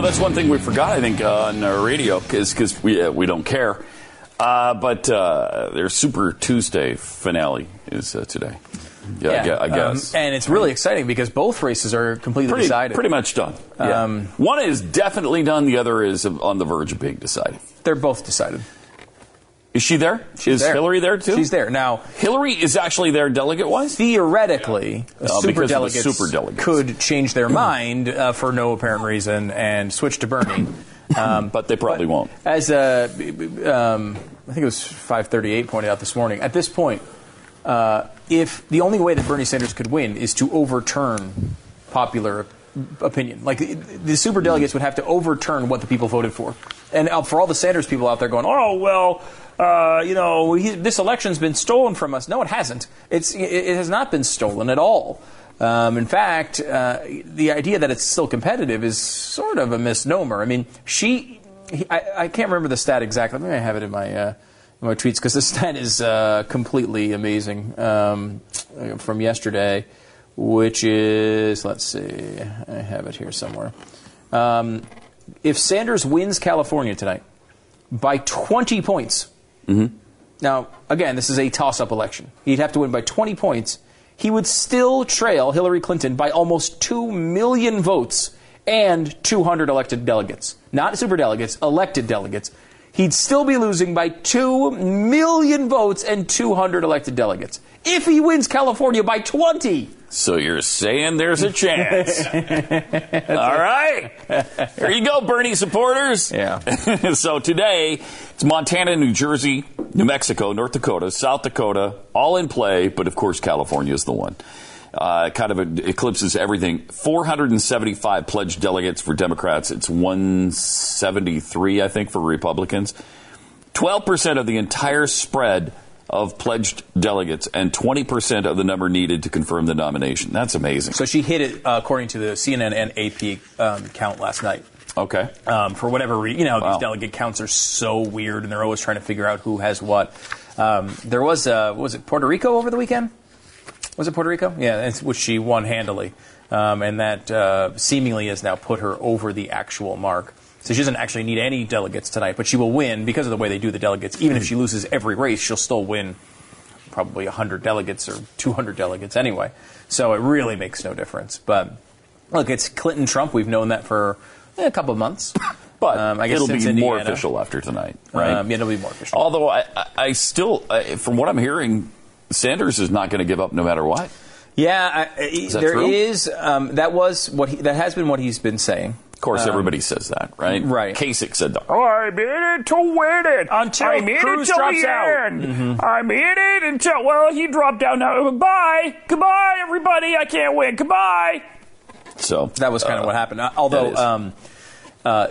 Know, that's one thing we forgot, I think, uh, on our radio, because we, uh, we don't care. Uh, but uh, their Super Tuesday finale is uh, today. Yeah, I gue- I um, guess. and it's really exciting because both races are completely pretty, decided. pretty much done. Yeah. Um, one is definitely done, the other is on the verge of being decided. They're both decided. Is she there? is there. Hillary there too? She's there now. Hillary is actually there delegate wise? Theoretically, Oh, super because of the delegates could change their mind uh, for no apparent reason and switch to Bernie. Um, But they probably won't. as uh, um, I think it was 538 pointed out this morning. At this point, uh, if the only way that Bernie Sanders could win is to overturn popular opinion, like the, the super delegates would have to overturn what the people voted for, and uh, for all the Sanders people out there going, oh well. Uh, you know, he, this election's been stolen from us. No, it hasn't. It's, it, it has not been stolen at all. Um, in fact, uh, the idea that it's still competitive is sort of a misnomer. I mean, she, he, I, I can't remember the stat exactly. Maybe I have it in my uh, in my tweets because the stat is uh, completely amazing um, from yesterday, which is let's see, I have it here somewhere. Um, if Sanders wins California tonight by 20 points, Mm-hmm. now, again, this is a toss up election. He'd have to win by 20 points. He would still trail Hillary Clinton by almost 2 million votes and 200 elected delegates. Not super delegates, elected delegates. He'd still be losing by 2 million votes and 200 elected delegates. If he wins California by 20, So you're saying there's a chance. All right. Here you go, Bernie supporters. Yeah. so today, it's Montana, New Jersey, New Mexico, North Dakota, South Dakota, all in play, but of course, California is the one. Uh, kind of eclipses everything. 475 pledged delegates for Democrats. It's 173, I think, for Republicans. 12% of the entire spread of pledged delegates and 20% of the number needed to confirm the nomination. That's amazing. so she hit it uh, according to the CNN and AP um, count last night. Okay. um, for whatever reason. You know, Wow. these delegate counts are so weird, and they're always trying to figure out who has what. Um, there was, uh, what was it Puerto Rico over the weekend? Was it Puerto Rico? Yeah, which she won handily, um, and that uh, seemingly has now put her over the actual mark. So she doesn't actually need any delegates tonight, but she will win because of the way they do the delegates. Even if she loses every race, she'll still win probably 100 delegates or 200 delegates anyway. So it really makes no difference. But look, it's Clinton Trump. We've known that for eh, a couple of months. But Um, I guess it'll be since more official after tonight, right? Um, yeah, it'll be more official. Although I, I, still, I, from what I'm hearing, Sanders is not going to give up no matter what. Yeah, I, I, that there is. Um, that was what he, that has been what he's been saying. Of course, everybody says that, right? Um, right. Kasich said that. Oh, I'm in it to win it. Until I'm in Cruz it till drops the out. Mm-hmm. end. I'm in it until well, he dropped down now. Goodbye, goodbye, everybody. I can't win. Goodbye. So That was kind uh, of what happened. Uh, Although um, uh,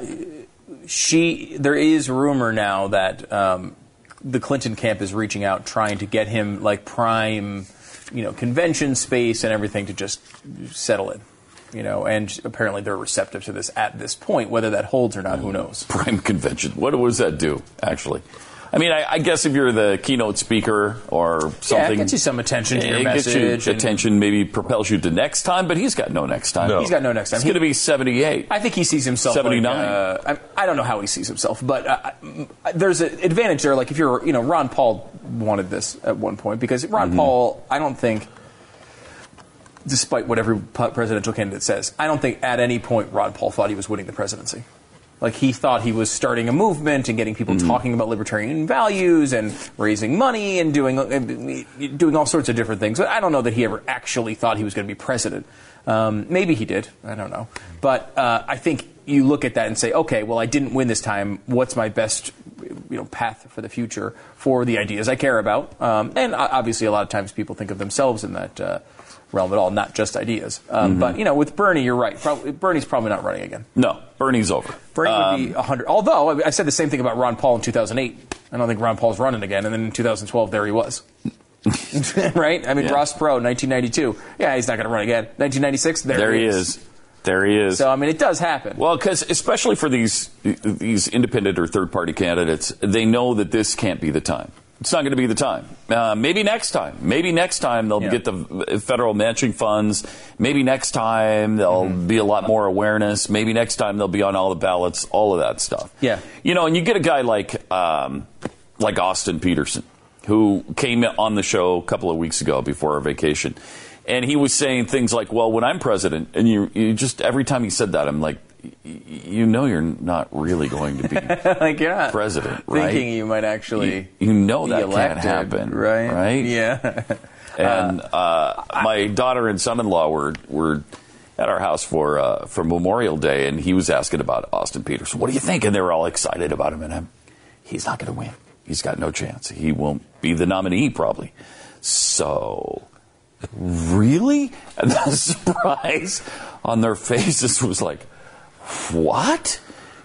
she, there is rumor now that um, the Clinton camp is reaching out, trying to get him like prime, you know, convention space and everything to just settle it. You know, and apparently they're receptive to this at this point. Whether that holds or not, who knows? prime convention. What does that do, actually? I mean, I, I guess if you're the keynote speaker or something, Yeah, it gets you some attention to your it gets you message and- attention, maybe propels you to next time. But he's got no next time. No. He's got no next time. He's He- going to be 78. I think he sees himself 79. Like, uh, I, I don't know how he sees himself, but uh, there's an advantage there. Like if you're, you know, Ron Paul wanted this at one point because Mm-hmm. Ron Paul, I don't think, despite what every presidential candidate says, I don't think at any point Ron Paul thought he was winning the presidency. Like he thought he was starting a movement and getting people Mm-hmm. talking about libertarian values and raising money and doing uh, doing all sorts of different things. But I don't know that he ever actually thought he was going to be president. Um, maybe he did. I don't know. But uh, I think you look at that and say, okay, well, I didn't win this time. What's my best, you know, path for the future for the ideas I care about? Um, and obviously, a lot of times people think of themselves in that uh, realm at all, not just ideas. Um, Mm-hmm. But you know, with Bernie, you're right. Probably, Bernie's probably not running again. No, Bernie's over. Bernie would Um, be 100. Although I said the same thing about Ron Paul in 2008. I don't think Ron Paul's running again. And then in 2012, there he was. right? I mean, Yeah. Ross Perot, 1992. Yeah, he's not going to run again. 1996, there, there he is. There he is. So I mean, it does happen. Well, because especially for these these independent or third party candidates, they know that this can't be the time. It's not going to be the time. Uh, maybe next time. Maybe next time they'll Yeah. get the federal matching funds. Maybe next time there'll Mm-hmm. be a lot more awareness. Maybe next time they'll be on all the ballots. All of that stuff. Yeah. You know, and you get a guy like um, like Austin Petersen, who came on the show a couple of weeks ago before our vacation, and he was saying things like, "Well, when I'm president," and you, you just every time he said that, I'm like, you know, you're not really going to be. like you're not President, right? thinking you might actually You- you know that can't happen, right? right? Yeah. and uh, my daughter and son-in-law were were at our house for uh, for Memorial Day, and he was asking about Austin Peters. What do you think? And they were all excited about him, and I'm, he's not going to win. He's got no chance. He won't be the nominee probably. So, really? And the surprise on their faces was like, "What?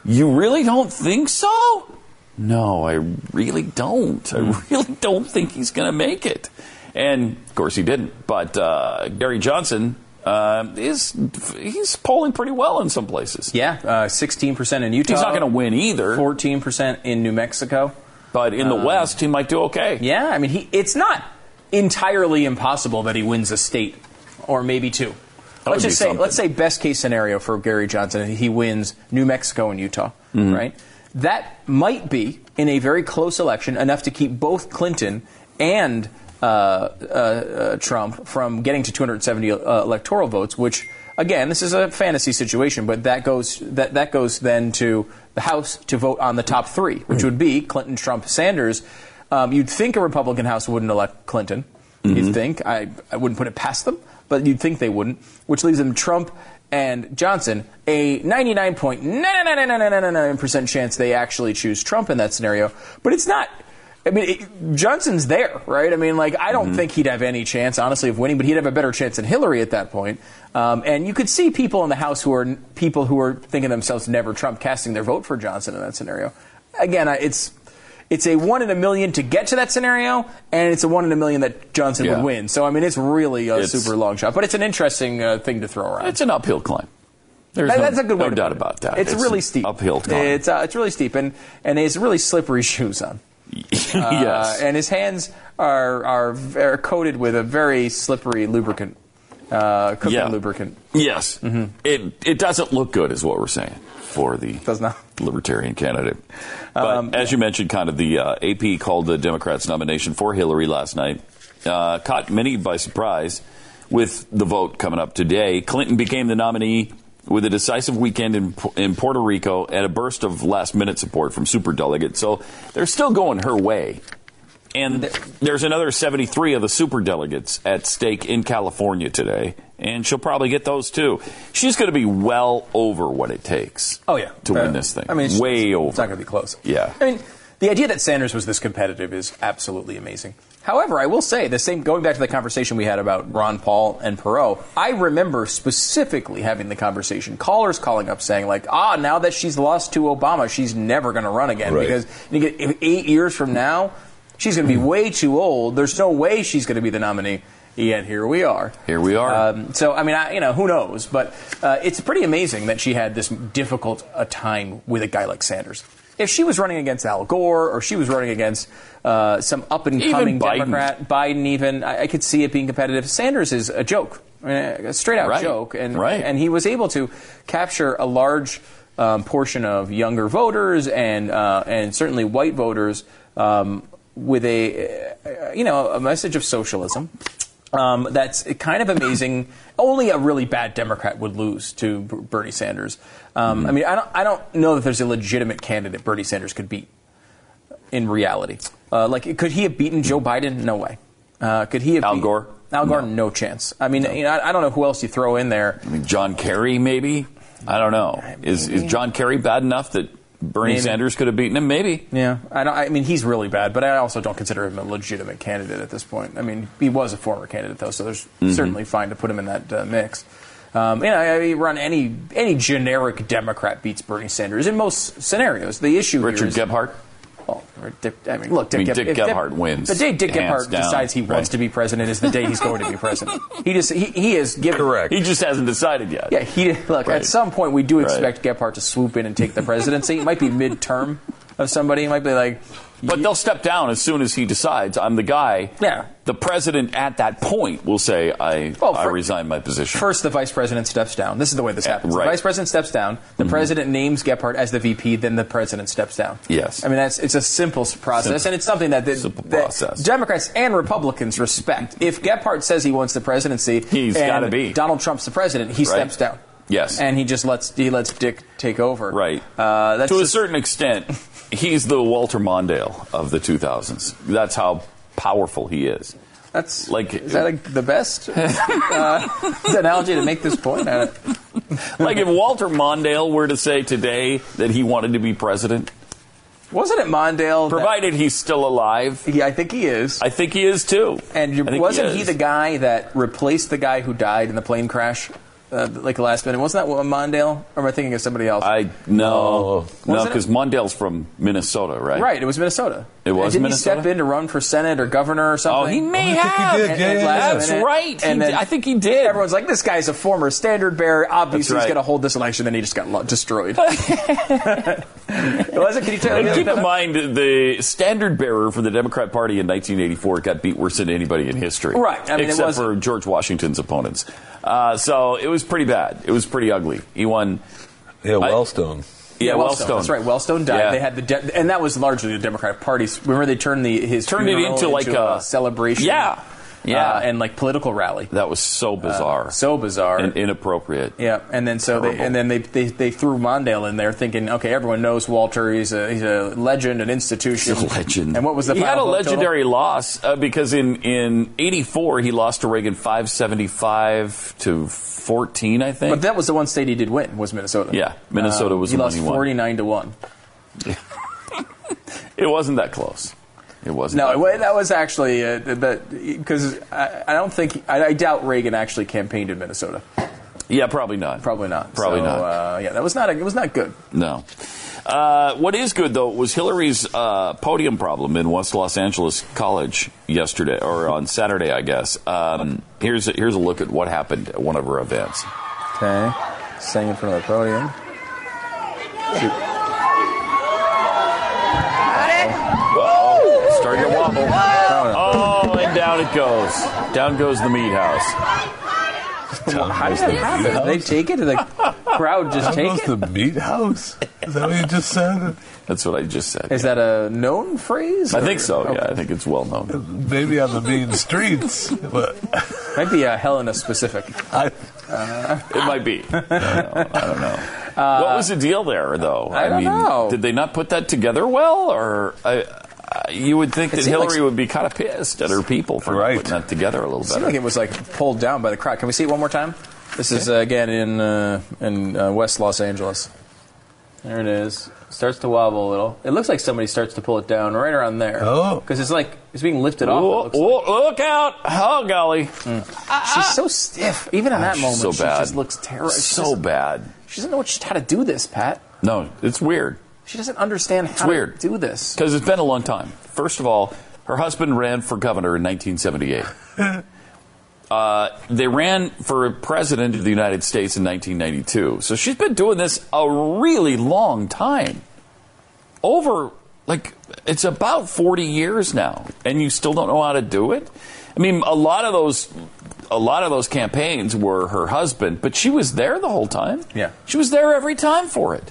You really don't think so?" No, I really don't. I really don't think he's going to make it. And of course, he didn't. But uh, Gary Johnson uh, is he's polling pretty well in some places. yeah. Uh, 16% in Utah. He's not going to win either. 14% in New Mexico. But in the West, he might do okay. Yeah, I mean, he, it's not entirely impossible that he wins a state or maybe two. That Let's just say, something. let's say best case scenario for Gary Johnson, he wins New Mexico and Utah, Mm-hmm. right? That might be in a very close election enough to keep both Clinton and uh, uh, uh, Trump from getting to 270 uh, electoral votes, which again, this is a fantasy situation, but that goes that that goes then to the House to vote on the top three, which would be Clinton, Trump, Sanders. Um, you'd think a Republican House wouldn't elect Clinton. You'd think I, I wouldn't put it past them, but you'd think they wouldn't, which leaves them Trump and Johnson a 99.99999% chance they actually choose Trump in that scenario. But it's not. I mean, it, Johnson's there, right? I mean, like, I don't think he'd have any chance, honestly, of winning, but he'd have a better chance than Hillary at that point. Um, and you could see people in the House who are people who are thinking themselves never Trump casting their vote for Johnson in that scenario. Again, it's it's a one in a million to get to that scenario, and it's a one in a million that Johnson Yeah. would win. So, I mean, it's really a It's- super long shot, but it's an interesting uh, thing to throw around. It's an uphill climb. There's That- no, that's a good way no doubt it. about that. It's, really steep. Uphill climb. It's uh, it's really steep, and and he has really slippery shoes on. yes. Uh, and his hands are are, are coated with a very slippery lubricant, uh, cooking Yeah. lubricant. Yes. It it doesn't look good, is what we're saying for the Does not. libertarian candidate. But as you mentioned, kind of the uh, AP called the Democrats' nomination for Hillary last night. Uh, caught many by surprise with the vote coming up today. Clinton became the nominee with a decisive weekend in, in Puerto Rico and a burst of last minute support from superdelegates. So they're still going her way. And there's another 73 of the superdelegates at stake in California today, and she'll probably get those too. She's going to be well over what it takes. Oh yeah, to Uh, win this thing. I mean, way it's, over. It's not going to be close. Yeah. I mean, the idea that Sanders was this competitive is absolutely amazing. However, I will say the same. Going back to the conversation we had about Ron Paul and Perot, I remember specifically having the conversation. Callers calling up saying like, "Ah, now that she's lost to Obama, she's never going to run again Right. because you get eight years from now, she's going to be way too old. There's no way she's going to be the nominee." Yet here we are. Here we are. Um, so I mean, I, you know, who knows? But uh, it's pretty amazing that she had this difficult a time with a guy like Sanders. if she was running against Al Gore or she was running against uh, some up and coming Democrat, Biden, even I, I could see it being competitive. Sanders is a joke, I mean, a straight out Right. joke, and Right. and he was able to capture a large um, portion of younger voters and uh, and certainly white voters um, with a uh, you know a message of socialism. Um, that's kind of amazing. Only a really bad Democrat would lose to B- Bernie Sanders. Um, I mean, I don't, I don't know that there's a legitimate candidate Bernie Sanders could beat in reality. Uh, like, could he have beaten Joe Biden? No way. Uh, could he have Al beat- Gore? Al Gore, no, chance. I mean, you know, I, I don't know who else you throw in there. I mean, John Kerry, maybe. I don't know. Is is John Kerry bad enough that Bernie Maybe. Sanders could have beaten him? Maybe. Yeah, I, don't, I mean he's really bad, but I also don't consider him a legitimate candidate at this point. I mean, he was a former candidate though, so there's Mm-hmm. certainly fine to put him in that uh, mix. Um, you know, I mean, run any any generic Democrat beats Bernie Sanders in most scenarios. The issue Richard is- Gephardt. Well, or Dick, I mean, look, Dick, I mean, Geb- Dick if Geb- Gephardt wins, The day Dick hands Gephardt down, decides he right. wants to be president is the day he's going to be president. He just he, he is given Correct. He just hasn't decided yet. Yeah, he look. Right. At some point, we do Right. expect Gephardt to swoop in and take the presidency. It might be midterm of somebody. It might be like, But they'll step down as soon as he decides I'm the guy. Yeah. The president at that point will say, I, Well, I for- resign my position. First, the vice president steps down. This is the way this happens. right. Mm-hmm. The vice president steps down. The president names Gephardt as the VP. Then the president steps down. Yes. I mean that's it's a simple process, Simple. and it's something that, the, that. Democrats and Republicans respect. If Gephardt says he wants the presidency, he's gotta be. Donald Trump's the president. He steps down. Yes. and he just lets he lets Dick take over. Right. Uh, that's to a just- certain extent, he's the Walter Mondale of the 2000s. That's how powerful he is. That's Like- is that like the best uh, analogy to make this point? Like if Walter Mondale were to say today that he wanted to be president, Wasn't it Mondale? that- provided he's still alive, he, I think he is. I think he is too. And you- wasn't he, is. the guy that replaced the guy who died in the plane crash, uh, like last minute? Wasn't that Mondale? Or am I thinking of somebody else? I no, no, Wasn't it? because Mondale's from Minnesota, right? right, it was Minnesota. It was Didn't Minnesota? he step in to run for senate or governor or something? Oh, he may I think he have. did, And- yeah, and yeah. That's minute- right. And then. I think he did. Everyone's like, this guy's a former standard bearer. Obviously, That's he's going to hold this election. Then he just got lo- destroyed. Was it? Can you tell And me keep in mind, the standard bearer for the Democrat Party in 1984 got beat worse than anybody in history. Right. I mean, it except was- for George Washington's opponents. Uh, so it was pretty bad. It was pretty ugly. He won. Yeah, Wellstone. Yeah, Wellstone. Wellstone. That's right. Wellstone died. Yeah. They had the de- and that was largely the Democratic Party's. Remember, they turned the his Turned it funeral into like a- celebration. Yeah. Yeah. uh, and like political rally. That was so bizarre. Uh, so bizarre. and inappropriate. yeah, and then so they and then they, they they threw Mondale in there, thinking, okay, everyone knows Walter. He's a he's a legend, an institution, He's a legend. And what was the he had a vote total? legendary loss uh, because in in '84 he lost to Reagan 575 to 14, I think. But that was the one state he did win was Minnesota. Yeah, Minnesota Uh, was he lost forty nine to one. it wasn't that close. It wasn't. No, that it, that was actually uh, because I, I don't think I, I doubt Reagan actually campaigned in Minnesota. Yeah, probably not. Probably not. Probably So, not. Uh, yeah, that was not. A, it was not good. No. Uh, what is good though was Hillary's uh, podium problem in West Los Angeles College yesterday or on Saturday, I guess. Um, here's a, here's a look at what happened at one of her events. Okay, sang in front of the podium. Whoa! Starting to wobble. Oh, and down it goes. Down goes the meat house. How does that happen? They take it, and the crowd just That take was it. the meat house. Is that what you just said? That's what I just said. Is that a known phrase? I or- think so. Okay. Yeah, I think it's well known. Maybe on the mean streets, but Might be a Helena specific. I, It might be. I don't know. I don't know. what was the deal there, though? I don't mean, know. did they not put that together well, or I, I, you would think that seemed like- Hillary would be kind of pissed at her people for Right. putting that together a little It seemed better? like it was like pulled down by the crowd. Can we see it one more time? This is uh, again in uh, in uh, West Los Angeles. There it is. Starts to wobble a little. It looks like somebody starts to pull it down right around there. Oh. because it's like it's being lifted off. it Oh, looks like. look out! Oh golly, She's so stiff. Even in that moment, so she bad. just looks terrible. So doesn't- bad. She doesn't know what she, how to do this, Pat. No, it's weird She doesn't understand how weird. to do this. because it's been a long time. First of all, her husband ran for governor in 1978. Uh, they ran for president of the United States in 1992. So she's been doing this a really long time. over like it's about 40 years now and you still don't know how to do it i mean a lot of those a lot of those campaigns were her husband but she was there the whole time Yeah. she was there every time for it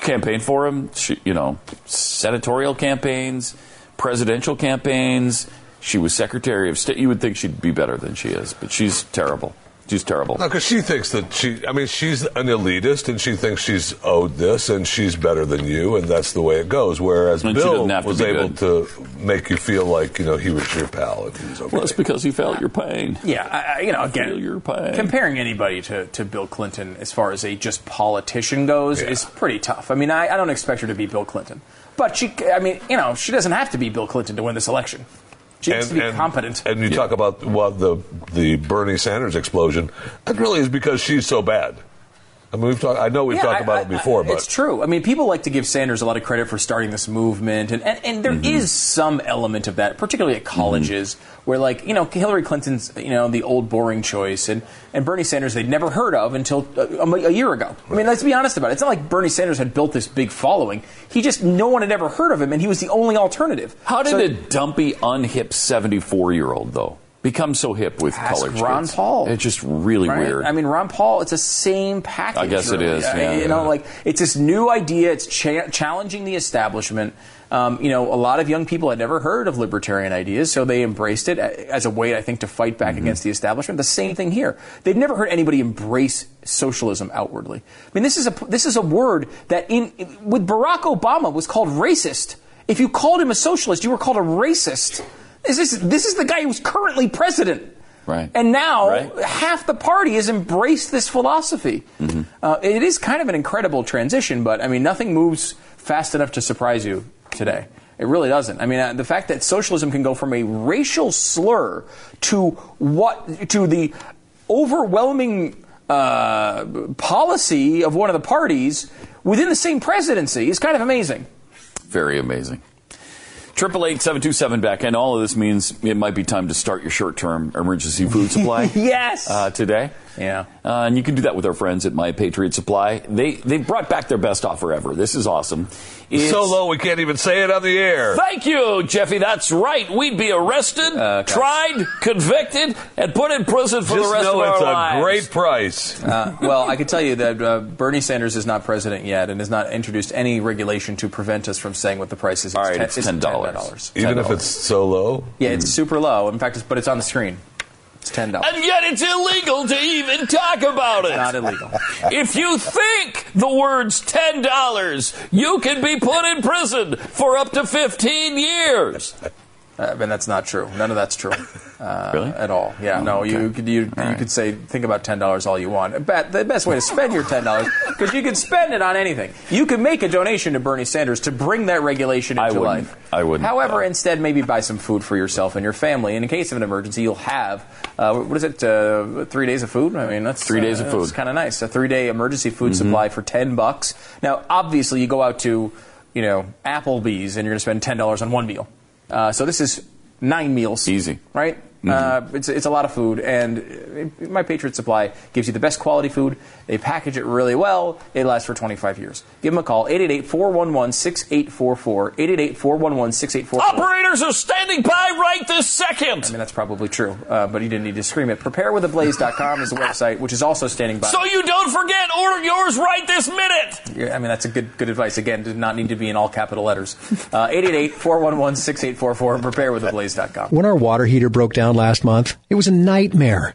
campaign for him she, you know senatorial campaigns presidential campaigns. She was secretary of state. You would think she'd be better than she is but she's terrible she's terrible No, because she thinks that she, I mean, she's an elitist and she thinks she's owed this and she's better than you, and that's the way it goes. Whereas And Bill doesn't to was able good. to make you feel like, you know, he was your pal and he was okay. well it's because he felt your pain Yeah, I, I- you know, again, Feel your pain. comparing anybody to, to Bill Clinton as far as a just politician goes Yeah. is pretty tough. I mean, I, I don't expect her to be Bill Clinton, but she, I mean, you know, she doesn't have to be Bill Clinton to win this election. She needs to be competent. And you talk about well, the the Bernie Sanders explosion. That really is because she's so bad. I mean, we've talked. I know we've Yeah, talked I- about I- it before, but it's true. I mean, people like to give Sanders a lot of credit for starting this movement, and and, and there is Mm-hmm. some element of that, particularly at colleges, where like you know Hillary Clinton's you know the old boring choice, and and Bernie Sanders they'd never heard of until uh, a, a year ago. I mean, let's be honest about it. It's not like Bernie Sanders had built this big following. He just no one had ever heard of him, and he was the only alternative. How did So- a dumpy, unhip 74 year old, though, become so hip with Ask Ron? Paul. It's just really Right? weird. I mean, Ron Paul, it's the same package. I guess it really. is, I- yeah. you know, like it's this new idea. It's cha- challenging the establishment. Um, you know, a lot of young people had never heard of libertarian ideas, so they embraced it as a way, I think, to fight back Mm-hmm. against the establishment. The same thing here. They've never heard anybody embrace socialism outwardly. I mean, this is a this is a word that in with Barack Obama was called racist. If you called him a socialist, you were called a racist. This is this is the guy who's currently president. Right. And now Right. half the party has embraced this philosophy. Mm-hmm. Uh, it is kind of an incredible transition, but I mean, nothing moves fast enough to surprise you today. It really doesn't. I mean, uh, the fact that socialism can go from a racial slur to what to the overwhelming uh, policy of one of the parties within the same presidency is kind of amazing. Very amazing. Triple eight seven two seven back, and all of this means it might be time to start your short term emergency food supply. Yes. Uh, today. Yeah. Uh, and you can do that with our friends at My Patriot Supply. They they brought back their best offer ever. This is awesome. It's- so low we can't even say it on the air. Thank you, Jeffy. That's right. We'd be arrested, Okay. tried, convicted, and put in prison for Just the rest know of our lives. it's a great price. Uh, well, I can tell you that uh, Bernie Sanders is not president yet and has not introduced any regulation to prevent us from saying what the price is. All right, ten- it's $10. $10. Even if it's so low. Yeah, it's super low. In fact, it's, but it's on the screen. It's ten dollars. And yet it's illegal to even talk about it. Not illegal. If you think the words $10, you can be put in prison for up to 15 years. Uh, and that's not true. None of that's true. Uh, Really? At all. Yeah. no. You could you, you could say think about ten dollars all you want. But the best way to spend your ten dollars because you can spend it on anything. You can make a donation to Bernie Sanders to bring that regulation I into wouldn't. life. I wouldn't. However, Uh, instead maybe buy some food for yourself and your family. And in case of an emergency, you'll have uh, what is it? Uh, three days of food. I mean, that's Three days uh, of food. That's kind of nice. A three day emergency food Mm-hmm. supply for ten bucks. Now, obviously, you go out to you know Applebee's and you're going to spend ten dollars on one meal. Uh, so this is nine meals. Easy. right? Uh, it's, it's a lot of food, and My Patriot Supply gives you the best quality food. They package it really well. It lasts for 25 years. Give them a call, 888-411-6844, 888-411-6844. Operators are standing by right this second. I mean, that's probably true, uh, but you didn't need to scream it. Preparewiththeblaze.com is the website, which is also standing by. So you don't forget, order yours right this minute. Yeah, I mean, that's a good good advice. Again, did not need to be in all capital letters. Uh, 888-411-6844 and preparewiththeblaze.com. When our water heater broke down last month, it was a nightmare.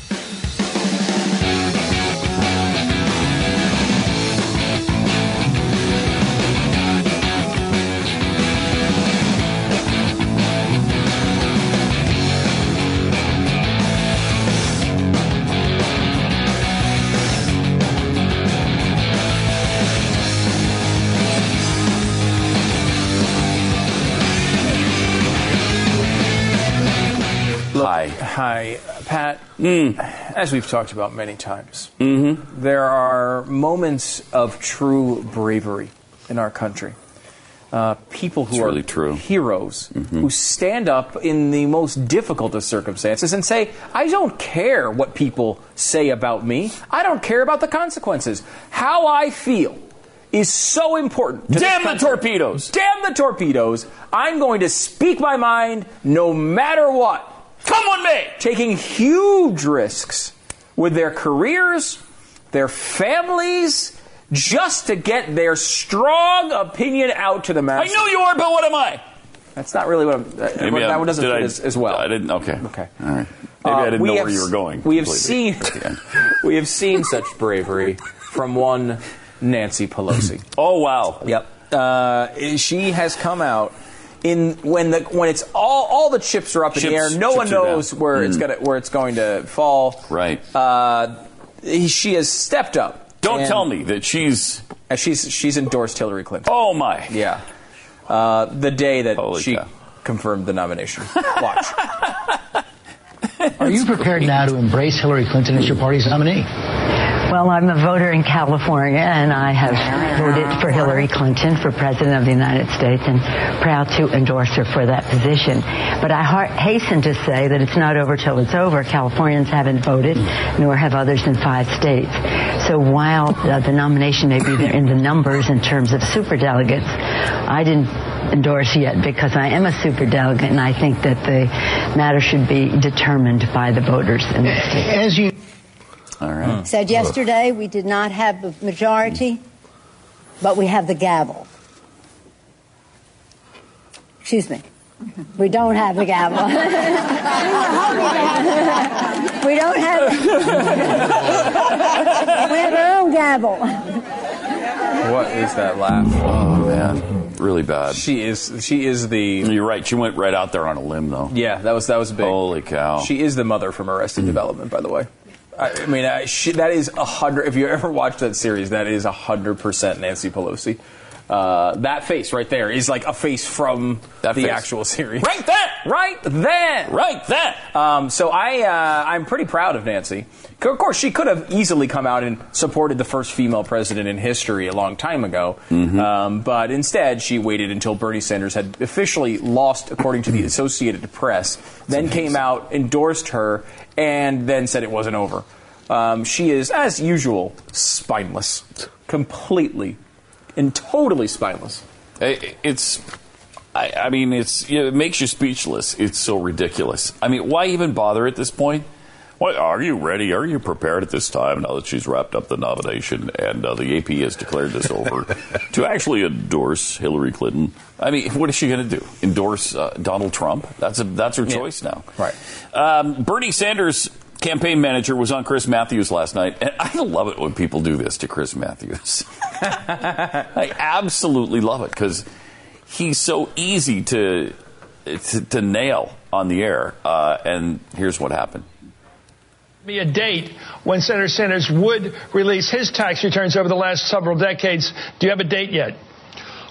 Hi. Pat. Hmm. As we've talked about many times, mm-hmm. there are moments of true bravery in our country. Uh, people who It's are really true. heroes mm-hmm. who stand up in the most difficult of circumstances and say, I don't care what people say about me. I don't care about the consequences. How I feel is so important. Damn the torpedoes. Damn the torpedoes. I'm going to speak my mind no matter what Come on, me! taking huge risks with their careers, their families, just to get their strong opinion out to the masses. I know you are, but what am I? That's not really what I'm. Uh, Maybe that I'm- one doesn't fit I- as, as well. I didn't. Okay. Okay. All right. Maybe Uh, I didn't know have where you were going. We have seen. at the end. we have seen such bravery from one Nancy Pelosi. Oh wow. Yep. Uh, she has come out in when the when it's all all the chips are up in the air. No one knows down. where it's Mm. gonna where it's going to fall. Right. Uh, she has stepped up. Don't And- tell me that she's. and she's she's endorsed Hillary Clinton. Oh my. Yeah. Uh, the day that Holy she cow. confirmed the nomination. Watch. Are you prepared now to embrace Hillary Clinton as your party's nominee? Well, I'm a voter in California, and I have voted for Hillary Clinton for President of the United States and proud to endorse her for that position. But I hasten to say that it's not over till it's over. Californians haven't voted, nor have others in five states. So while uh, the nomination may be there in the numbers in terms of superdelegates, I didn't endorse yet because I am a superdelegate, and I think that the matter should be determined by the voters in the state. As you All right. Hmm. Said yesterday we did not have the majority, but we have the gavel. Excuse me. We don't have the gavel. we don't have. we have our own gavel. what is that laugh? Oh man. Really bad. She is she is the You're right. She went right out there on a limb, though. yeah that was that was big. Holy cow. She is the mother from Arrested Development, by the way. I, mean, I, she, that is a hundred. If you ever watched that series, that is a hundred percent Nancy Pelosi. Uh, that face right there is like a face from That the face. actual series. Right there. right there. Right there. Um, so I, uh, I'm pretty proud of Nancy. Of course, she could have easily come out and supported the first female president in history a long time ago, um, but instead she waited until Bernie Sanders had officially lost, according to the Associated Press, then came out, endorsed her, and then said it wasn't over. Um, she is, as usual, spineless, completely and totally spineless. It's. I, I mean, it's you know, it makes you speechless. It's so ridiculous. I mean, why even bother at this point? What are you ready? Are you prepared at this time now that she's wrapped up the nomination and uh, the AP has declared this over to actually endorse Hillary Clinton? I mean, what is she going to do? Endorse uh, Donald Trump? That's a that's her choice now. Right. Um, Bernie Sanders' campaign manager was on Chris Matthews last night, and I love it when people do this to Chris Matthews. I absolutely love it because he's so easy to, to to nail on the air. Uh, and here's what happened. be a date when Senator Sanders would release his tax returns over the last several decades. Do you have a date yet?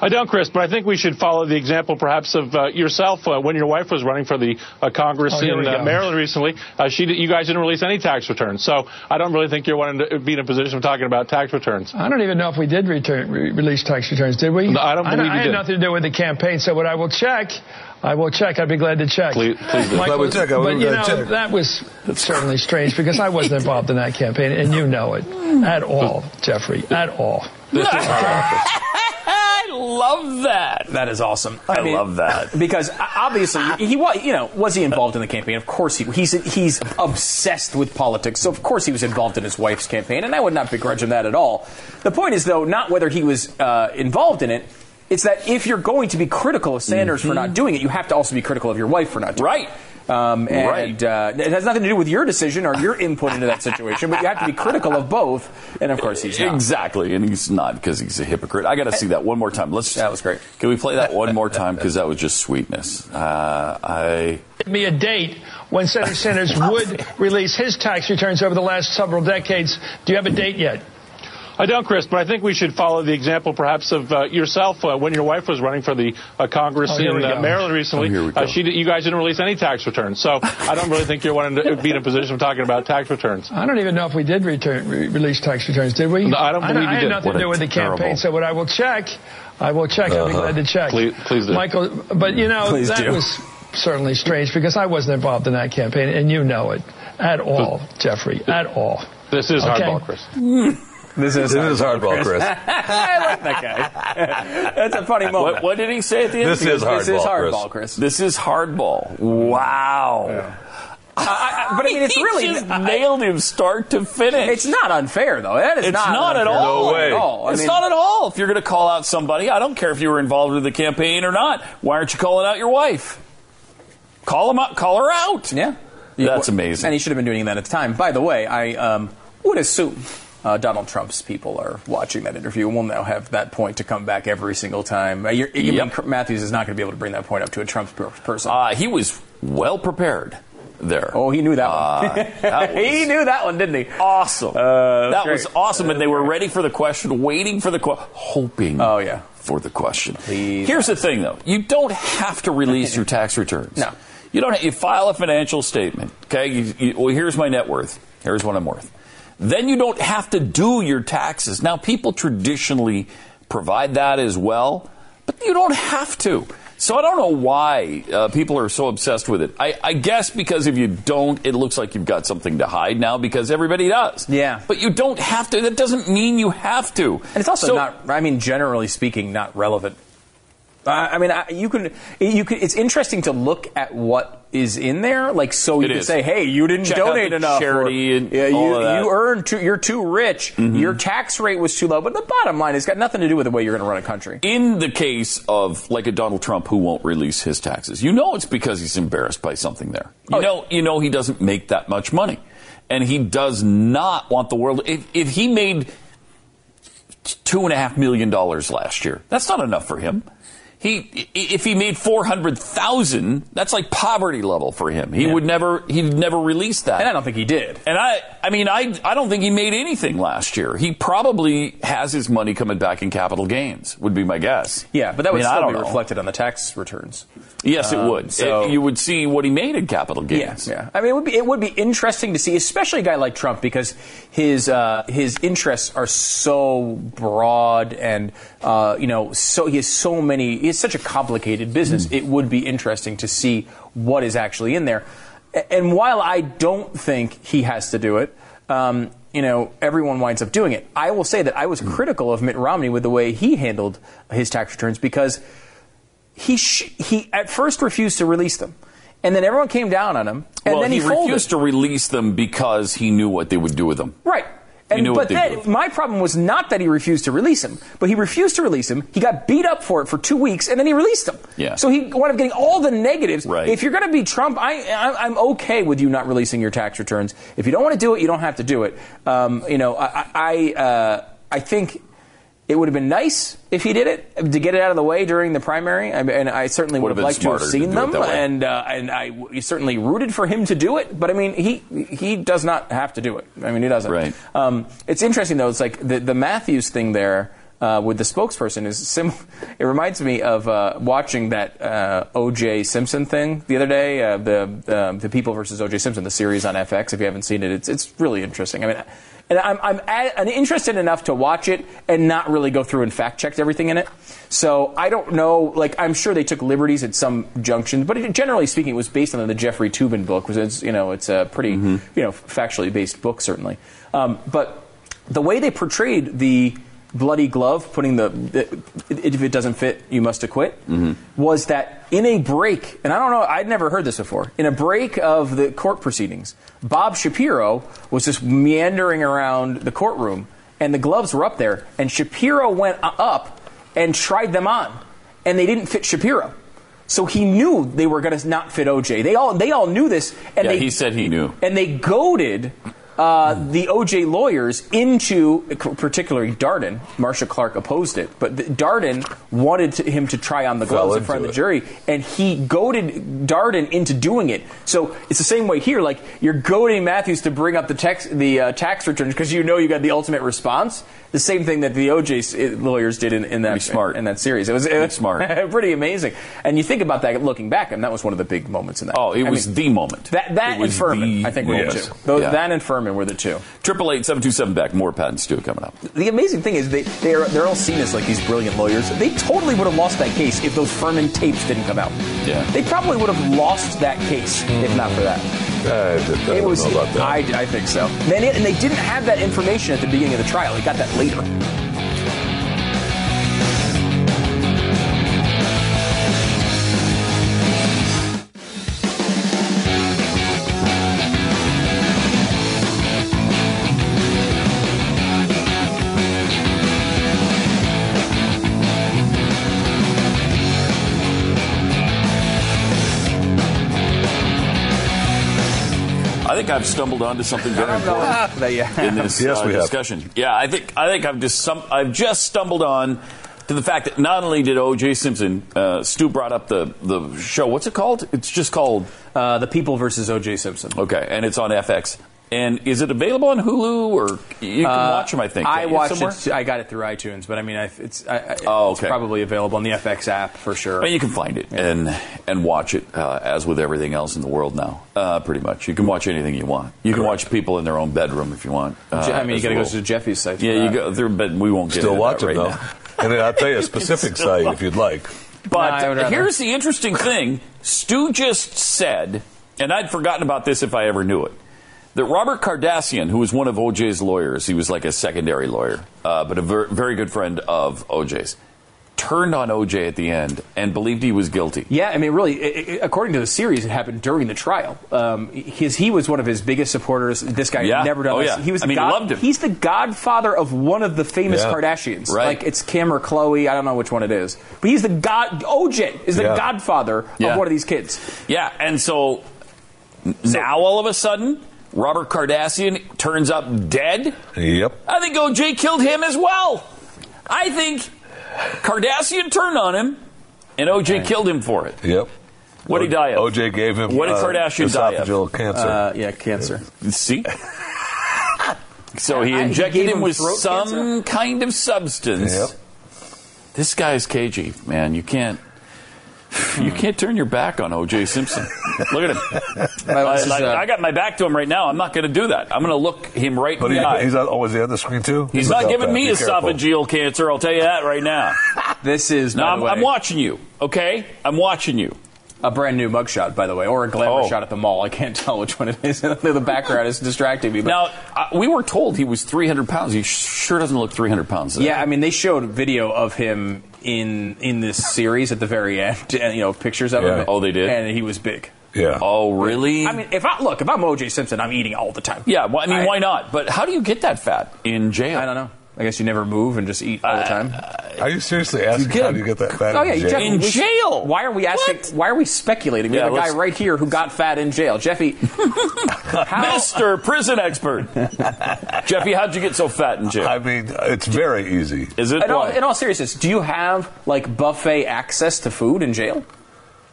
I don't, Chris, but I think we should follow the example, perhaps, of uh, yourself uh, when your wife was running for the uh, Congress Oh, in uh. Maryland recently. Uh, she, you guys didn't release any tax returns, so I don't really think you're wanting to be in a position of talking about tax returns. I don't even know if we did return, re- release tax returns, did we? No, I don't believe I, you had did. nothing to do with the campaign, so what I will check, I will check. I'd be glad to check. Please- please do. Michael, I would check. I would but you know, check. that was certainly strange because I wasn't involved in that campaign, and you know it at all, Jeffrey, at all. This is our office. I love that. That is awesome. I love that. because obviously he was. You know, was he involved in the campaign? Of course he. He's he's obsessed with politics, so of course he was involved in his wife's campaign, and I would not begrudge him that at all. The point is, though, not whether he was uh, involved in it. It's that if you're going to be critical of Sanders for not doing it, you have to also be critical of your wife for not doing Right. it. Um, and Right. uh, it has nothing to do with your decision or your input into that situation, but you have to be critical of both. And of course, he's not. Exactly, and he's not because he's a hypocrite. I got to see that one more time. Let's. That was great. Can we play that one more time? Because that was just sweetness. Uh, I. Give me a date when Senator Sanders would release his tax returns over the last several decades. Do you have a date yet? I don't, Chris, but I think we should follow the example perhaps of uh, yourself uh, when your wife was running for the uh, Congress Oh, in uh. Maryland recently. Oh, here we go. Uh, she, you guys didn't release any tax returns, so I don't really think you're wanting to be in a position of talking about tax returns. I don't even know if we did return, re- release tax returns, did we? No, I don't believe I you had did. nothing What to do with the campaign, so what I will check, I will check. I'll be glad to check. Please- please do. Michael, but you know, Please that do. was certainly strange because I wasn't involved in that campaign, and you know it at all, Jeffrey, at all. This is Okay. hardball, Chris. This is, This is hardball, Chris. I like that guy. That's a funny moment. What, what did he say at the end? This is This is hardball, hardball, Chris. Chris. This is hardball. Wow. I- I- but I mean, it's he really just nailed him start to finish. It's not unfair, though. That is It's not, not at all. No way. At all. It's mean, not at all. If you're going to call out somebody, I don't care if you were involved with the campaign or not. Why aren't you calling out your wife? Call him out. Call her out. Yeah, That's amazing. And he should have been doing that at the time. By the way, I um, would assume uh, Donald Trump's people are watching that interview and will now have that point to come back every single time. Uh, you're, you Yep. mean Matthews is not going to be able to bring that point up to a Trump person. Uh, he was well prepared there. oh, he knew that Uh, one. that he knew that one, didn't he? awesome. Uh, that great. was awesome, and they were ready for the question, waiting for the question, hoping. Oh, yeah. For the question. Please. Here's the thing, though: you don't have to release your tax returns. No. You don't. You file a financial statement. Okay. You, you, well, here's my net worth. Here's what I'm worth. Then you don't have to do your taxes. Now, people traditionally provide that as well, but you don't have to. So I don't know why uh, people are so obsessed with it. I, I guess because if you don't, it looks like you've got something to hide now because everybody does. Yeah. But you don't have to. That doesn't mean you have to. And it's also So- not. I mean, generally speaking, not relevant. I I mean, I, you can. You can. It's interesting to look at what is in there, like so you It can is. say, "Hey, you didn't Check donate enough." charity or, and yeah, you. Mm-hmm. you earned too. You're too rich. Your tax rate was too low. But the bottom line, it's got nothing to do with the way you're going to run a country. in the case of like a Donald Trump who won't release his taxes, you know it's because he's embarrassed by something there. You Oh, know, you know he doesn't make that much money, and he does not want the world. If, if he made two and a half million dollars last year, that's not enough for him. He, if he made four hundred thousand, that's like poverty level for him. He would never, he'd never release that. And I don't think he did. And I, I mean, I, I don't think he made anything last year. He probably has his money coming back in capital gains. Would be my guess. Yeah, but that would I mean, still be know. reflected on the tax returns. Yes, it Um, would. so- It- you would see what he made in capital Yeah, gains. yeah. I mean, it would be it would be interesting to see, especially a guy like Trump, because his uh, his interests are so broad, and uh, you know, so he has so many. He has such a complicated business. Hmm. It would be interesting to see what is actually in there. And while I don't think he has to do it. Um, you know, everyone winds up doing it. I will say that I Hmm. was critical of Mitt Romney with the way he handled his tax returns because he sh- he at first refused to release them, and then everyone came down on him, and well, then he, he, refused to release them because he knew what they would do with them. Right. And, but would. my problem was not that he refused to release him, but he refused to release him. He got beat up for it for two weeks, and then he released him. Yeah. So he wound up getting all the negatives. Right. If you're going to be Trump, I, I, I'm okay with you not releasing your tax returns. If you don't want to do it, you don't have to do it. Um, you know, I, I, uh, I think it would have been nice if he did it to get it out of the way during the primary, I, and I certainly would Would have liked to have smarter to seen them, and uh, and I w- certainly rooted for him to do it. But I mean, he he does not have to do it. I mean, he doesn't. Right. Um, it's interesting though. It's like the the Matthews thing there. Uh, with the spokesperson is sim. It reminds me of uh, watching that uh, O.J. Simpson thing the other day. Uh, the uh, the People versus O.J. Simpson, the series on FX. If you haven't seen it, it's it's really interesting. I mean, and I'm I'm, a- I'm interested enough to watch it and not really go through and fact check everything in it. So I don't know. Like I'm sure they took liberties at some junctions, but it, generally speaking, it was based on the Jeffrey Toobin book. Which is you know it's a pretty you know factually based book certainly. Um, but the way they portrayed the bloody glove, putting the, the if it doesn't fit, you must acquit, mm-hmm. was that in a break, and I don't know, I'd never heard this before. In a break of the court proceedings, Bob Shapiro was just meandering around the courtroom, and the gloves were up there, and Shapiro went up and tried them on, and they didn't fit Shapiro. So he knew they were going to not fit OJ. They all they all knew this, and yeah, they he said he knew. and they goaded uh, the OJ lawyers into, particularly Darden. Marcia Clark opposed it, but Darden wanted to, him to try on the gloves in front of the into jury, and he goaded Darden into doing it. So it's the same way here. Like you're goading Matthews to bring up the tax the uh, tax returns because you know you got the ultimate response. The same thing that the OJ eh, lawyers did in, in that Pretty smart. in that series. It was, it was smart. pretty amazing. And you think about that looking Beck, and that was one of the big moments in that. Oh, it I was mean, the moment. that that and Fuhrman, the I think, were the moment. two. Those, Yeah. That and Fuhrman were the two. Triple eight seven two seven back. More Pat and Stu coming up. The amazing thing is they they're they're all seen as like these brilliant lawyers. They totally would have lost that case if those Fuhrman tapes didn't come out. Yeah. They probably would have lost that case if not for that. I, just- I It was. I, I think so. And they didn't have that information at the beginning of the trial. They got that later. Think I've stumbled onto something very important uh, in this Yes, uh, we have. discussion. Yeah, I think I think I've just some, I've just stumbled on to the fact that not only did O.J. Simpson, uh, Stu brought up the the show. What's it called? It's just called uh, the People versus O.J. Simpson. okay, and it's on FX. And is it available on Hulu or you can watch them? I think Uh, I can't watched somewhere? it. I got it through iTunes, but I mean, I, it's I, I, Oh, it's probably available on the FX app for sure. And you can find it and and watch it uh, as with everything else in the world now. Uh, pretty much, you can watch anything you want. You can watch people in their own bedroom if you want. Uh, I mean, you as got to well. go to Jeffy's site. for Yeah, you go through, but we won't get Still into watch that it right though. And I'll tell you a specific site if you'd like. But would rather- here's the interesting thing Stu just said, and I'd forgotten about this if I ever knew it, that Robert Kardashian, who was one of OJ's lawyers, he was like a secondary lawyer, uh, but a ver- very good friend of OJ's, turned on OJ at the end and believed he was guilty. Yeah, I mean, really, i i according to the series, it happened during the trial. Um, his, he was one of his biggest supporters. This guy Yeah. never done Oh, this. yeah. He was I mean, god- loved him. He's the godfather of one of the famous Yeah. Kardashians. Right. Like it's Kim or Khloé. I don't know which one it is, but he's the god. OJ is the Yeah. godfather Yeah. of one of these kids. Yeah, and so n- now all of a sudden, Robert Kardashian turns up dead. Yep. I think OJ killed him as well. I think Kardashian turned on him, and OJ killed him for it. Yep. What did he die of? OJ gave him What did uh, Kardashian die of? esophageal cancer. Uh, yeah, cancer. See? So he I- he injected him him with some cancer? kind of substance. Yep. This guy's cagey, man. You can't. You can't turn your back on O.J. Simpson. Look at him. I, this is, I- uh, I got my back to him right now. I'm not going to do that. I'm going to look him right but in he, the eye. he's on, oh, is he on the screen too? He's Look not giving me esophageal cancer. I'll tell you that right now. This is No, I'm, I'm watching you. Okay, I'm watching you. A brand new mugshot, by the way, or a glamour Oh. shot at the mall. I can't tell which one it is. the background is distracting me. But Now uh, we were told he was 300 pounds. He sure doesn't look 300 pounds. today. Yeah, I mean, they showed video of him in in this series at the very end, and you know, pictures of Yeah. him. Oh, they did? and he was big. Yeah. Oh, really? I mean, if I look, if I'm OJ Simpson, I'm eating all the time. yeah. Well, I mean, I- why not? But how do you get that fat in jail? I don't know. I guess you never move and just eat all the time. Are you seriously asking get how him- do you get that fat oh yeah, in jail? Jeff, In we- jail? Why are we asking? What? Why are we speculating? We Yeah, have a guy let's- right here who got fat in jail, Jeffy. how, Mr. Prison Expert. Jeffy, how'd you get so fat in jail? I mean, it's very easy. Is it? in, all, Why? in all seriousness, do you have like buffet access to food in jail?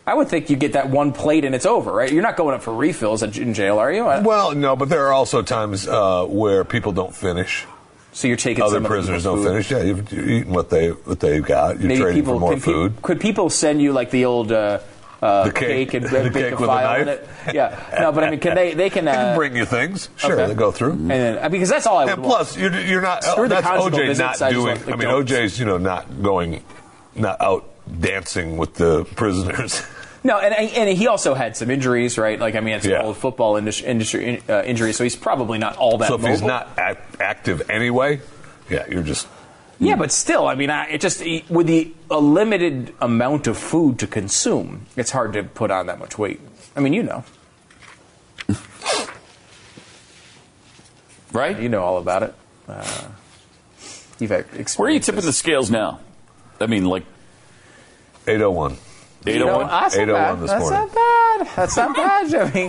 I would think you get that one plate and it's over, right? You're not going up for refills in in jail, are you? I- Well, no, but there are also times uh, where people don't finish. So you're taking Other some of the prisoners don't finish. Yeah, you've, you're eating what they what they've got. You're Maybe trading people for more can pe- food. could people send you like the old uh, uh, The cake. and The cake a with a knife. it? Yeah, no, but I mean, can they? They can. Uh, They can bring you things. Sure, okay. they go through. and then, uh, because that's all I would And want. plus, you're, you're not. Screw the that's OJ visits, not I doing. want the I mean, donuts. OJ's you know not going, not out dancing with the prisoners. No, and and he also had some injuries, right? Like I mean, it's Yeah. an old football industry, industry uh, injury, so he's probably not all that. so if he's not act, active anyway, yeah, you're just Yeah, but still, I mean, I, it just with the a limited amount of food to consume, it's hard to put on that much weight. I mean, you know, right? You know all about it. Uh, you've had. Where are you tipping the scales now? I mean, like 801. 801? That's not 801 bad. this That's morning. not bad. That's not bad, Jimmy.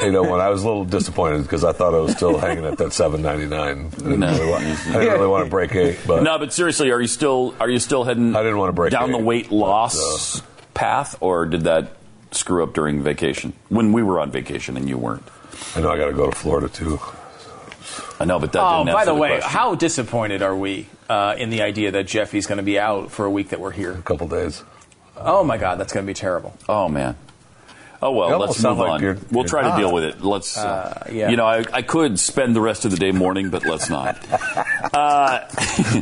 801. I was a little disappointed because I thought I was still hanging at that 799. I didn't, No. really, want, I didn't really want to break eight, but no, but seriously, are you still are you still heading? I didn't want to break down the eight, weight loss path, or did that screw up during vacation when we were on vacation and you weren't? I know I got to go to Florida too. I know, but that oh, didn't by answer the way, question. how disappointed are we uh, in the idea that Jeffy's going to be out for a week that we're here? A couple days. Oh my God, that's going to be terrible. Oh man. Oh well, let's move like on. you're- we'll you're try to deal with it. Let's. Uh, Uh, yeah. You know, I, I could spend the rest of the day mourning, but let's not. Uh,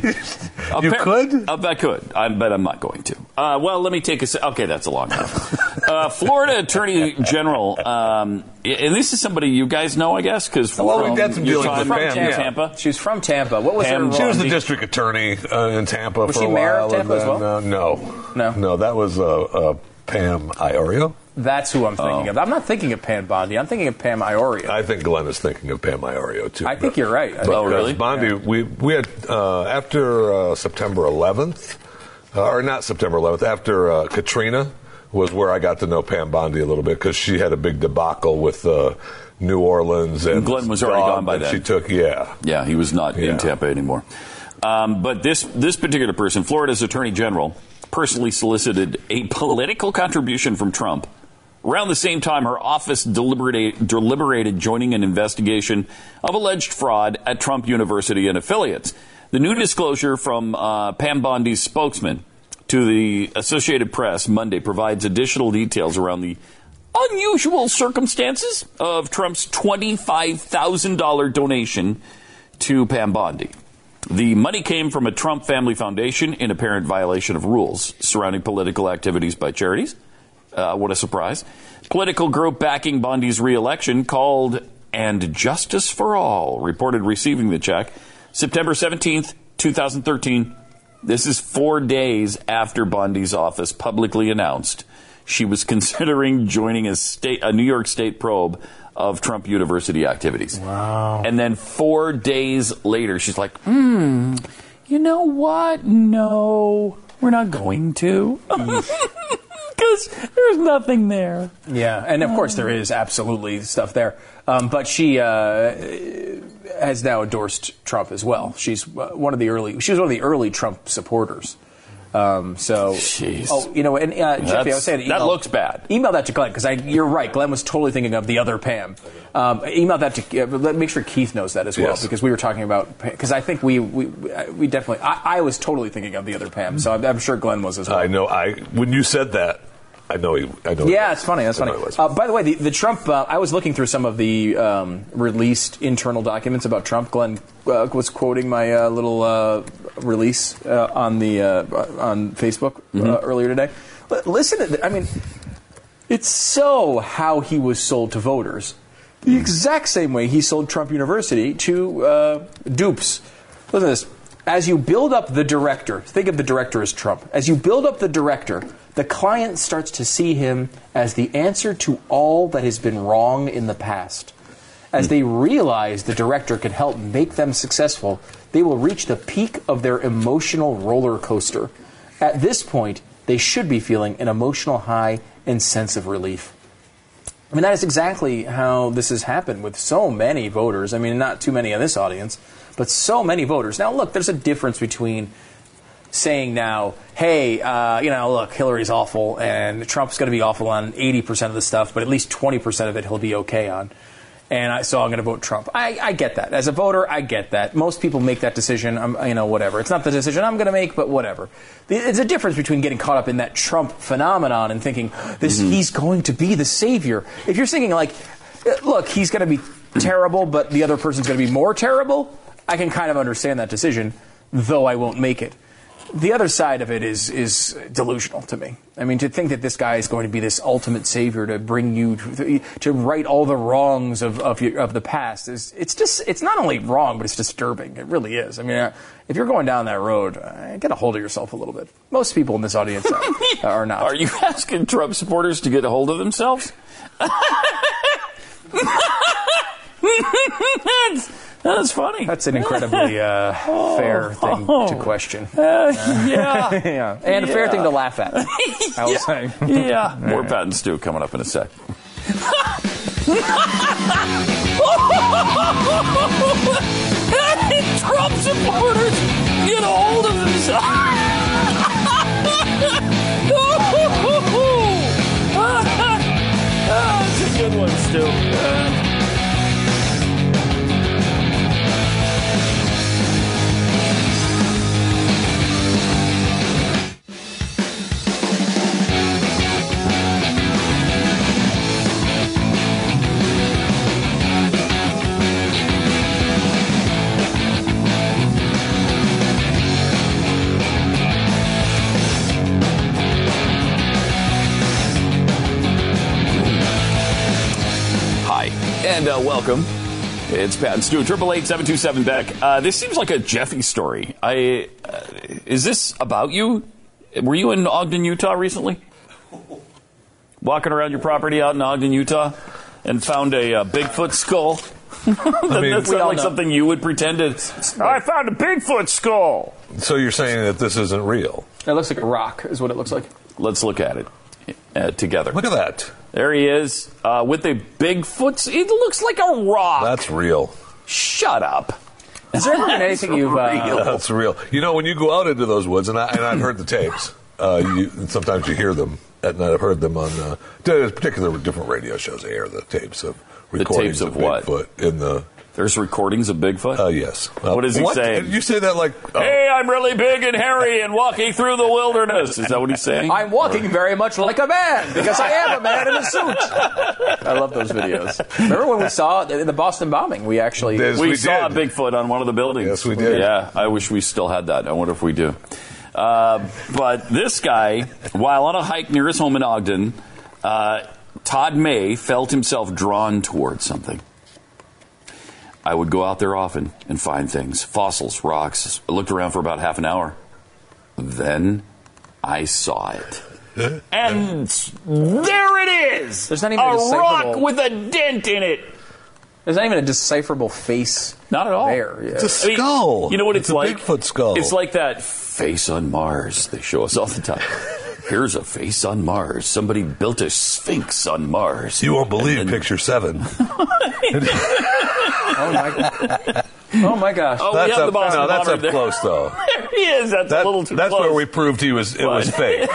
you could. Uh, I could, I, but I'm not going to. Uh, well, let me take a. se- Okay, that's a long enough. Uh, Florida Attorney General, um, and this is somebody you guys know, I guess, because Well, we've got some your dealings time with in Pam, yeah. Tampa. She was from Tampa. What was Pam, her? she was the district attorney uh, in Tampa Was for she a mayor while. of Tampa and as then, well? uh, no, No. no, that was uh, uh, Pam Iorio. That's who I'm thinking of. I'm not thinking of Pam Bondi. I'm thinking of Pam Iorio. I think Glenn is thinking of Pam Iorio too. I think you're right. I But think- because Bondi, we we had uh, after uh, September 11th, uh, or not September 11th, after uh, Katrina was where I got to know Pam Bondi a little bit because she had a big debacle with uh, New Orleans and Glenn was already gone by then. She took, yeah, Yeah, he was not Yeah. in Tampa anymore. Um, but this this particular person, Florida's Attorney General, personally solicited a political contribution from Trump. Around the same time, her office deliberate, deliberated joining an investigation of alleged fraud at Trump University and affiliates. The new disclosure from uh, Pam Bondi's spokesman to the Associated Press Monday provides additional details around the unusual circumstances of Trump's $25,000 donation to Pam Bondi. The money came from a Trump family foundation in apparent violation of rules surrounding political activities by charities. Uh, what a surprise. Political group backing Bondi's reelection called And Justice for All reported receiving the check September 17th, 2013. This is four days after Bondi's office publicly announced she was considering joining a state, a New York State probe of Trump University activities. Wow. And then four days later, she's like, hmm, you know what? No, we're not going to. Because there's nothing there. Yeah, and of course there is absolutely stuff there. Um, but she uh, has now endorsed Trump as well. She's uh, one of the early. She was one of the early Trump supporters. Um, so, oh, you know, and uh, Jeffy, I was saying that looks bad. Email that to Glenn because you're right. Glenn was totally thinking of the other Pam. Um, email that to. Uh, let make sure Keith knows that as well Yes. because we were talking about because I think we we we definitely I, I was totally thinking of the other Pam. So I'm, I'm sure Glenn was as well. I know. I when you said that, I know. He, I know. Yeah, it's funny. That's funny. know it was. Uh, by the way, the, the Trump. Uh, I was looking through some of the um, released internal documents about Trump. Glenn uh, was quoting my uh, little uh, release uh, on the uh, on Facebook uh, earlier today. But listen, to th- I mean, it's so how he was sold to voters. The exact same way he sold Trump University to uh, dupes. Listen to this. As you build up the director, think of the director as Trump. As you build up the director, the client starts to see him as the answer to all that has been wrong in the past. As they realize the director can help make them successful, they will reach the peak of their emotional roller coaster. At this point, they should be feeling an emotional high and sense of relief. I mean, that is exactly how this has happened with so many voters. I mean, not too many in this audience, but so many voters. Now, look, there's a difference between saying now, hey, uh, you know, look, Hillary's awful and Trump's going to be awful on 80% of the stuff, but at least 20% of it he'll be okay on. And I, so I'm going to vote Trump. I, I get that. As a voter, I get that. Most people make that decision, um, you know, whatever. It's not the decision I'm going to make, but whatever. It's a difference between getting caught up in that Trump phenomenon and thinking, this, he's going to be the savior. If you're thinking, like, look, he's going to be terrible, but the other person's going to be more terrible, I can kind of understand that decision, though I won't make it. the other side of it is is delusional to me. I mean, to think that this guy is going to be this ultimate savior to bring you to, to right all the wrongs of of, your, of the past is it's just it's not only wrong, but it's disturbing. It really is. I mean, uh, if you're going down that road, uh, get a hold of yourself a little bit. Most people in this audience are, are not. Are you asking Trump supporters to get a hold of themselves? that's, that's funny. That's an incredibly uh, fair thing to question. Uh, yeah. yeah. And a fair thing to laugh at. I will yeah. say. yeah. More Pat and Stu coming up in a sec. Trump supporters get a hold of themselves. That's a good one, Stu. And uh, welcome. It's Pat and Stu, triple eight seven two seven Beck. Uh, this seems like a Jeffy story. I uh, is this about you? Were you in Ogden, Utah recently? Walking around your property out in Ogden, Utah, and found a uh, Bigfoot skull. that, mean- that sounds like know. something you would pretend to. I found a Bigfoot skull. So you're saying that this isn't real? It looks like a rock, is what it looks like. Let's look at it uh, together. Look at that. There he is uh, with a Bigfoot. It looks like a rock. That's real. Shut up. Has there ever been anything you've uh, That's real. You know, when you go out into those woods, and, I, and I've heard the tapes. Uh, you, and sometimes you hear them, and I've heard them on uh, particular different radio shows. They air the tapes of recordings tapes of what? Bigfoot in the. There's recordings of Bigfoot. Uh, yes. What does he what? say? You say that like. oh, Hey, I'm really big and hairy and walking through the wilderness. Is that what he's saying? I'm walking very much like a man because I am a man in a suit. I love those videos. Remember when we saw it in the Boston bombing? We actually Yes, we, we saw did. Bigfoot on one of the buildings. Yes, we did. Yeah, I wish we still had that. I wonder if we do. Uh, but this guy, while on a hike near his home in Ogden, uh, Todd May felt himself drawn towards something. I would go out there often and find things fossils, rocks. I looked around for about half an hour. Then I saw it. And there it is! There's not even a a rock with a dent in it. There's not even a decipherable face. Not at all. There, yeah. It's a I mean, skull. you know what it's, It's a like? Bigfoot skull. It's like that face on Mars they show us all the time. Here's a face on Mars. Somebody built a sphinx on Mars. You won't believe then- picture seven. Oh my, gosh. oh my gosh. Oh, we that's have up, the Boston no, that's bomber up there. close though. There he is. That's That- a little too that's close. where we proved he was. It was fake.